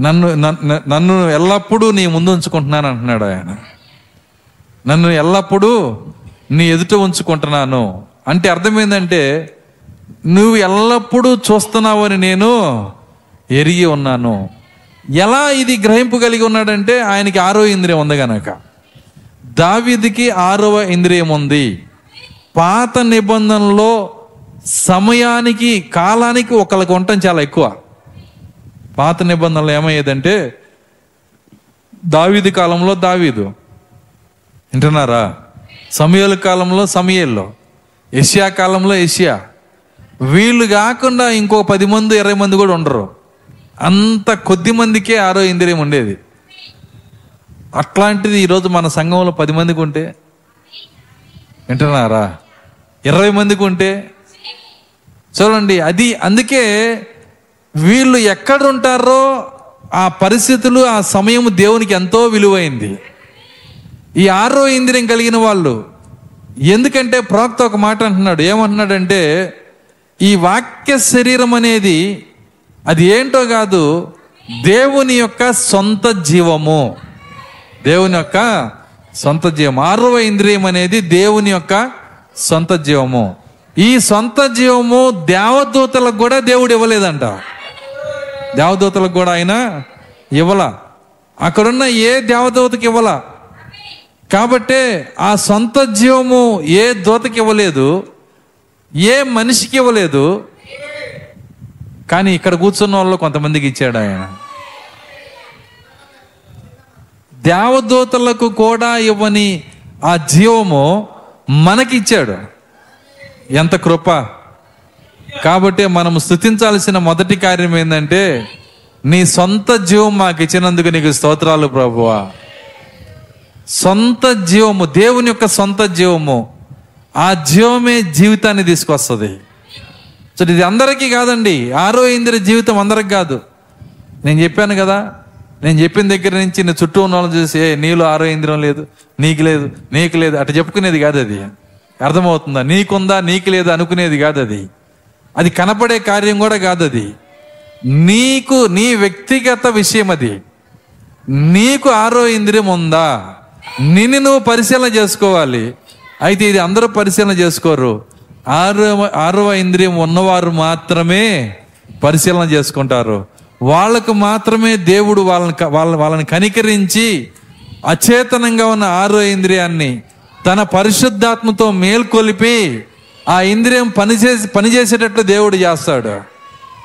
నన్ను నన్ను- ఎల్లప్పుడూ నీ ముందు ఉంచుకుంటున్నాను అంటున్నాడు ఆయన. నన్ను ఎల్లప్పుడూ నీ ఎదుట ఉంచుకుంటున్నాను. అంటే అర్థమైందంటే నువ్వు ఎల్లప్పుడూ చూస్తున్నావు అని నేను ఎరిగి ఉన్నాను. ఎలా ఇది గ్రహింపు కలిగి ఉన్నాడంటే ఆయనకి ఆరో ఇంద్రియం ఉంది గనక. దావిదికి ఆరవ ఇంద్రియం ఉంది. పాత నిబంధనలో సమయానికి కాలానికి ఒకళ్ళకి ఉండటం చాలా ఎక్కువ. పాత నిబంధనలు ఏమయ్యేదంటే దావీదు కాలంలో దావీదు. వింటున్నారా? సమయాల కాలంలో సమయాల్లో ఏషియా కాలంలో ఏషియా. వీళ్ళు కాకుండా ఇంకో పది మంది ఇరవై మంది కూడా ఉండరు. అంత కొద్ది మందికే ఆరో ఇంద్రియం ఉండేది. అట్లాంటిది ఈరోజు మన సంఘంలో పది మందికి ఉంటే వింటున్నారా? ఇరవై మందికి ఉంటే చూడండి అది అందుకే వీళ్ళు ఎక్కడ ఉంటారో ఆ పరిస్థితులు ఆ సమయం దేవునికి ఎంతో విలువైంది. ఈ ఆరో ఇంద్రియం కలిగిన వాళ్ళు ఎందుకంటే ప్రవక్త ఒక మాట అంటున్నాడు ఏమంటున్నాడంటే ఈ వాక్య శరీరం అనేది అది ఏంటో కాదు దేవుని యొక్క సొంత జీవము. దేవుని యొక్క సొంత జీవం ఆరవ ఇంద్రియం అనేది దేవుని యొక్క సొంత జీవము. ఈ సొంత జీవము దేవదూతలకు కూడా దేవుడు ఇవ్వలేదంట. దేవదూతలకు కూడా ఆయన ఇవ్వల. అక్కడున్న ఏ దేవదూతకి ఇవ్వల. కాబట్టే ఆ సొంత జీవము ఏ దూతకి ఇవ్వలేదు ఏ మనిషికి ఇవ్వలేదు. కానీ ఇక్కడ కూర్చున్న వాళ్ళు కొంతమందికి ఇచ్చాడు ఆయన. దేవదూతలకు కూడా ఇవ్వని ఆ జీవము మనకిచ్చాడు ఎంత కృప? కాబట్టి మనం స్థుతించాల్సిన మొదటి కార్యం ఏంటంటే నీ సొంత జీవం మాకు ఇచ్చినందుకు నీకు స్తోత్రాలు ప్రభువా. సొంత జీవము దేవుని యొక్క సొంత జీవము ఆ జీవమే జీవితాన్ని తీసుకొస్తుంది. సో ఇది అందరికీ కాదండి. ఆరో ఇంద్ర జీవితం అందరికి కాదు. నేను చెప్పాను కదా నేను చెప్పిన దగ్గర నుంచి నీ చుట్టూ ఉన్న వాళ్ళని చూసి "ఏ, నీలో ఆరో ఇంద్రియం లేదు నీకు లేదు నీకు లేదు. అటు చెప్పుకునేది కాదు అది. అర్థమవుతుందా? నీకుందా నీకు లేదా అనుకునేది కాదు అది. అది కనపడే కార్యం కూడా కాదు అది. నీకు నీ వ్యక్తిగత విషయం అది. నీకు ఆరో ఇంద్రియం ఉందా? నిన్ను నువ్వు పరిశీలన చేసుకోవాలి. అయితే ఇది అందరూ పరిశీలన చేసుకోరు. ఆరో ఆరవ ఇంద్రియం ఉన్నవారు మాత్రమే పరిశీలన చేసుకుంటారు. వాళ్ళకు మాత్రమే దేవుడు వాళ్ళని వాళ్ళ వాళ్ళని కనికరించి అచేతనంగా ఉన్న ఆరో ఇంద్రియాన్ని తన పరిశుద్ధాత్మతో మేల్కొలిపి ఆ ఇంద్రియం పనిచేసి పనిచేసేటట్లు దేవుడు చేస్తాడు.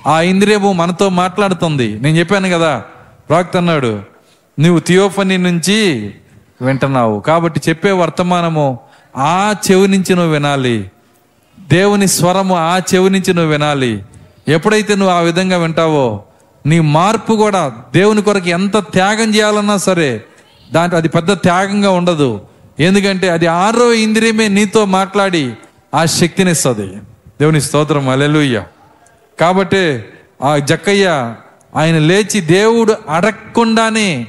ఆ ఇంద్రియము మనతో మాట్లాడుతుంది. నేను చెప్పాను కదా ప్రాక్త అన్నాడు నువ్వు థియోఫనీ నుంచి వింటున్నావు. కాబట్టి చెప్పే వర్తమానము ఆ చెవి నుంచి నువ్వు వినాలి. దేవుని స్వరము ఆ చెవి నుంచి నువ్వు వినాలి. ఎప్పుడైతే నువ్వు ఆ విధంగా వింటావో నీ మార్పు కూడా దేవుని కొరకు ఎంత త్యాగం చేయాలన్నా సరే దాంట్లో అది పెద్ద త్యాగంగా ఉండదు. ఎందుకంటే అది ఆరో ఇంద్రియమే నీతో మాట్లాడి ఆ శక్తిని ఇస్తుంది. దేవుని స్తోత్రం అలెలుయ్య కాబట్టి ఆ జక్కయ్య ఆయన లేచి దేవుడు అడగకుండానే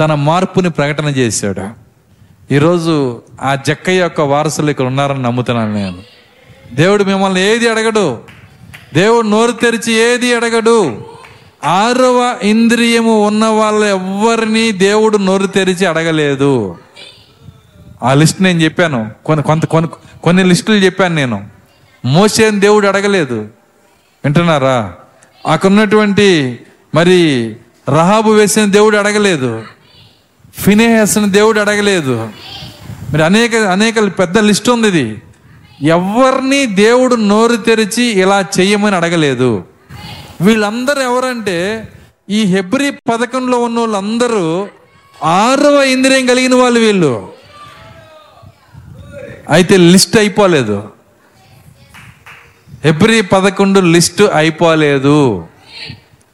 తన మార్పుని ప్రకటన చేశాడు. ఈరోజు ఆ జక్కయ్య యొక్క వారసులు ఇక్కడ ఉన్నారని నమ్ముతున్నాను నేను. దేవుడు మిమ్మల్ని ఏది అడగడు? దేవుడు నోరు తెరిచి ఏది అడగడు? ఆరవ ఇంద్రియము ఉన్న వాళ్ళ ఎవ్వరిని దేవుడు నోరు తెరిచి అడగలేదు. ఆ లిస్ట్ నేను చెప్పాను. కొన్ని కొంత కొన్ని కొన్ని లిస్టులు చెప్పాను నేను. మోసేని దేవుడు అడగలేదు. వింటున్నారా? అక్కడ ఉన్నటువంటి మరి రహాబు వేసిన దేవుడు అడగలేదు. ఫినేహస్ని దేవుడు అడగలేదు. మరి అనేక అనేక పెద్ద లిస్ట్ ఉంది ఇది. ఎవరిని దేవుడు నోరు తెరిచి ఇలా చెయ్యమని అడగలేదు. వీళ్ళందరూ ఎవరంటే ఈ హెబ్రి పథకంలో ఉన్న వాళ్ళందరూ ఆరవ ఇంద్రియం కలిగిన వాళ్ళు వీళ్ళు. అయితే లిస్ట్ అయిపోలేదు. హెబ్రి పదకొండు లిస్టు అయిపోలేదు.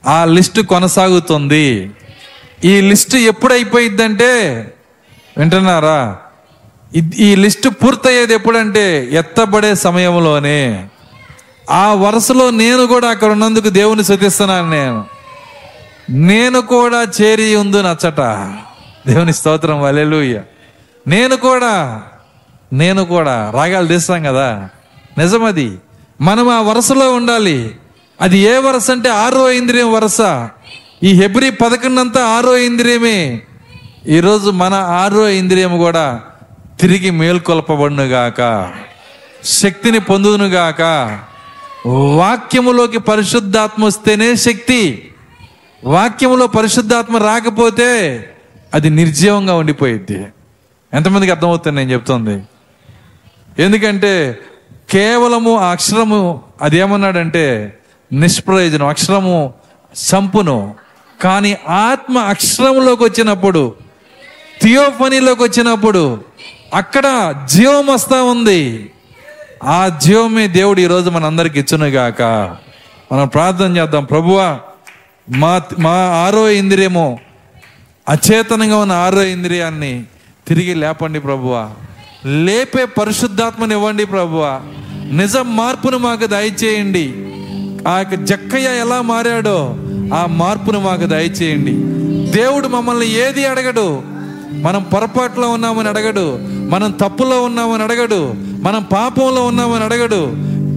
ఆ లిస్టు కొనసాగుతుంది. ఈ లిస్టు ఎప్పుడు అయిపోయిద్దంటే వింటున్నారా? ఈ లిస్టు పూర్తయ్యేది ఎప్పుడంటే ఎత్తబడే సమయంలోనే. ఆ వరుసలో నేను కూడా అక్కడ ఉన్నందుకు దేవుని శృతిస్తున్నాను నేను. నేను కూడా చేరి ఉంది నచ్చట దేవుని స్తోత్రం వలెలుయ్య నేను కూడా నేను కూడా రాగాలు తీస్తాం కదా. నిజమది. మనం ఆ వరుసలో ఉండాలి. అది ఏ వరుస అంటే ఆరో ఇంద్రియం వరుస. ఈ హెబ్రి పదకొండంతా ఆరో ఇంద్రియమే. ఈరోజు మన ఆరో ఇంద్రియం కూడా తిరిగి మేల్కొల్పబడునుగాక. శక్తిని పొందునుగాక. వాక్యములోకి పరిశుద్ధాత్మ వస్తేనే శక్తి. వాక్యములో పరిశుద్ధాత్మ రాకపోతే అది నిర్జీవంగా ఉండిపోయిద్ది. ఎంతమందికి అర్థమవుతుంది నేను చెప్తుంది? ఎందుకంటే కేవలము ఆ అక్షరము అదేమన్నాడంటే నిష్ప్రయోజనం అక్షరము సంపును. కానీ ఆత్మ అక్షరంలోకి వచ్చినప్పుడు థియోఫనీలోకి వచ్చినప్పుడు అక్కడ జీవం వస్తా ఉంది. ఆ జీవమే దేవుడు ఈరోజు మనందరికి ఇచ్చునుగాక. మనం ప్రార్థన చేద్దాం. ప్రభువా మా మా ఆరో ఇంద్రియము అచేతనంగా ఉన్న ఆరో ఇంద్రియాన్ని తిరిగి లేపండి ప్రభువా. లేపే పరిశుద్ధాత్మని ఇవ్వండి ప్రభువా. నిజ మార్పును మాకు దయచేయండి. ఆ యొక్క జక్కయ్య ఎలా మారాడో ఆ మార్పును మాకు దయచేయండి. దేవుడు మమ్మల్ని ఏది అడగడు? మనం పొరపాట్లో ఉన్నామని అడగడు. మనం తప్పులో ఉన్నామని అడగడు. మనం పాపంలో ఉన్నామని అడగడు.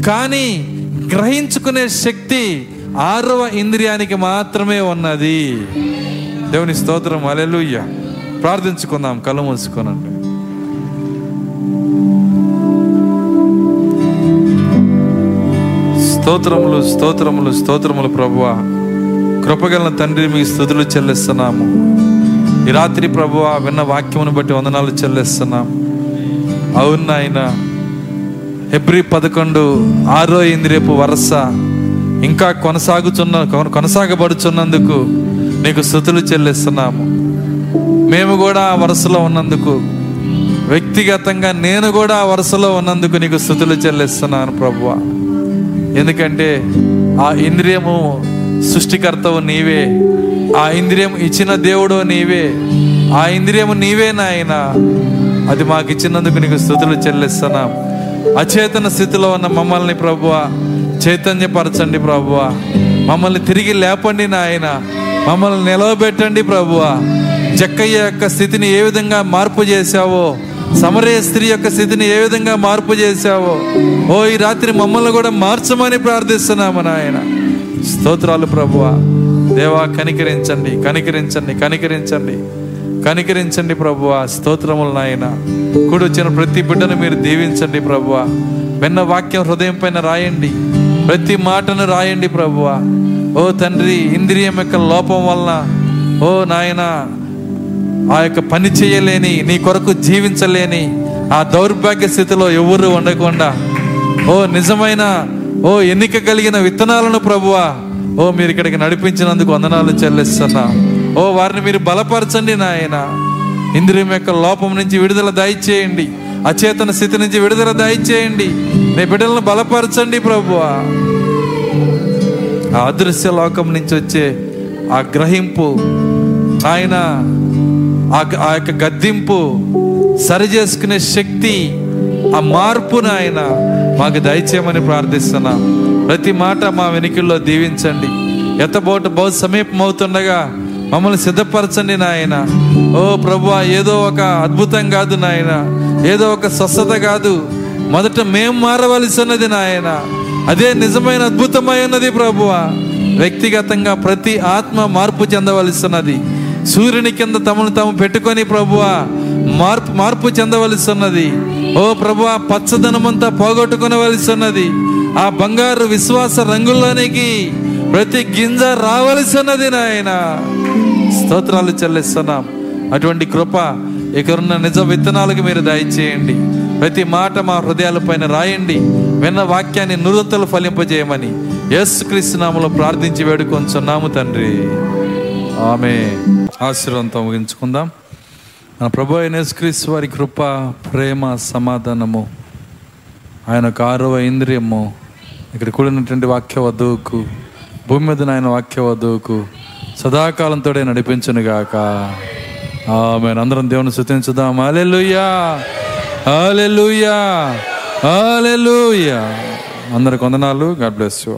కానీ గ్రహించుకునే శక్తి ఆరవ ఇంద్రియానికి మాత్రమే ఉన్నది. దేవుని స్తోత్రం. అలెలుయ్య ప్రార్థించుకుందాం. కళ్ళు మూసుకోనండి స్తోత్రములు స్తోత్రములు స్తోత్రములు ప్రభువ. కృపగల తండ్రి మీ స్థుతులు చెల్లిస్తున్నాము. ఈ రాత్రి ప్రభువ విన్న వాక్యమును బట్టి వందనాలు చెల్లిస్తున్నాం అవును నాయన హెబ్రి పదకొండు ఆరో ఇంద్రియపు వరస ఇంకా కొనసాగుతున్న కొన- కొనసాగబడుచున్నందుకు నీకు స్థుతులు చెల్లిస్తున్నాము. మేము కూడా ఆ వరుసలో ఉన్నందుకు వ్యక్తిగతంగా నేను కూడా ఆ వరుసలో ఉన్నందుకు నీకు స్థుతులు చెల్లిస్తున్నాను ప్రభువా. ఎందుకంటే ఆ ఇంద్రియము సృష్టికర్తవు నీవే. ఆ ఇంద్రియం ఇచ్చిన దేవుడు నీవే. ఆ ఇంద్రియము నీవే నాయన. అది మాకు ఇచ్చినందుకు నీకు స్థుతులు చెల్లిస్తున్నాం. అచేతన స్థితిలో ఉన్న మమ్మల్ని ప్రభువ చైతన్యపరచండి ప్రభువ. మమ్మల్ని తిరిగి లేపండి నాయన. మమ్మల్ని నిలవబెట్టండి ప్రభువ. జక్కయ్య యొక్క స్థితిని ఏ విధంగా మార్పు చేశావో సమరయ స్త్రీ యొక్క స్థితిని ఏ విధంగా మార్పు చేశావో? ఓ ఈ రాత్రి మమ్మల్ని కూడా మార్చమని ప్రార్థిస్తున్నాము నాయన. స్తోత్రాలు ప్రభువా. దేవా కనికరించండి కనికరించండి కనికరించండి కనికరించండి ప్రభువా. స్తోత్రములు నాయన. కూడి వచ్చిన ప్రతి బిడ్డను మీరు దీవించండి ప్రభువా. విన్న వాక్యం హృదయం పైన రాయండి. ప్రతి మాటను రాయండి ప్రభువా. ఓ తండ్రి ఇంద్రియం యొక్క లోపం వలన ఓ నాయనా ఆ యొక్క పని చేయలేని నీ కొరకు జీవించలేని ఆ దౌర్భాగ్య స్థితిలో ఎవరు ఉండకుండా ఓ నిజమైన ఓ ఎన్నిక కలిగిన విత్తనాలను ప్రభువా ఓ మీరు ఇక్కడికి నడిపించినందుకు వందనాలు చెల్లిస్తున్నా. ఓ వారిని మీరు బలపరచండి నాయన. ఇంద్రియం యొక్క లోపం నుంచి విడుదల దయచేయండి అచేతన స్థితి నుంచి విడుదల దయచేయండి నీ బిడ్డలను బలపరచండి ప్రభువా. ఆ అదృశ్య లోకం నుంచి వచ్చే ఆ గ్రహింపు ఆయన ఆ ఆ యొక్క గద్దింపు సరి చేసుకునే శక్తి ఆ మార్పును ఆయన మాకు దయచేయమని ప్రార్థిస్తున్నాం. ప్రతి మాట మా వెనుకల్లో దీవించండి. ఎత్తబోట బహు సమీపం అవుతుండగా మమ్మల్ని సిద్ధపరచండి నాయన. ఓ ప్రభు ఏదో ఒక అద్భుతం కాదు నాయన. ఏదో ఒక స్వస్థత కాదు. మొదట మేం మారవలసినది నాయన. అదే నిజమైన అద్భుతమైనది ప్రభువ. వ్యక్తిగతంగా ప్రతి ఆత్మ మార్పు చెందవలసినది. సూర్యుని కింద తమను తాము పెట్టుకొని ప్రభువా మార్పు మార్పు చెందవలసినది ఓ ప్రభువా పచ్చదనమంతా పోగొట్టుకునవలసినది ఆ బంగారు విశ్వాస రంగుల్లోనికి ప్రతి గింజ రావలసినది నాయన. స్తోత్రాలు చెల్లిస్తున్నాం. అటువంటి కృప ఇక్కడున్న నిజ విత్తనాలకు మీరు దయచేయండి. ప్రతి మాట మా హృదయాల పైన రాయండి. విన్న వాక్యాన్ని నురతలు ఫలింపజేయమని యేసు క్రీస్తునామలో ప్రార్థించి వేడుకొంచున్నాము తండ్రి. ఆమె ఆశీర్వాదంతో ముగించుకుందాం. మన ప్రభు అయిన యేసుక్రీస్తు వారి కృప ప్రేమ సమాధానము ఆయన ఒక ఆరవ ఇంద్రియము ఇక్కడ కూడినటువంటి వాక్య వధువుకు భూమి మీద ఆయన వాక్య వధువుకు సదాకాలంతో నడిపించను గాక ఆమె అందరం దేవుని శృతించుదాం అలెలుయా అలెలుయా అలెలుయా అందరికి వందనాలు. God bless you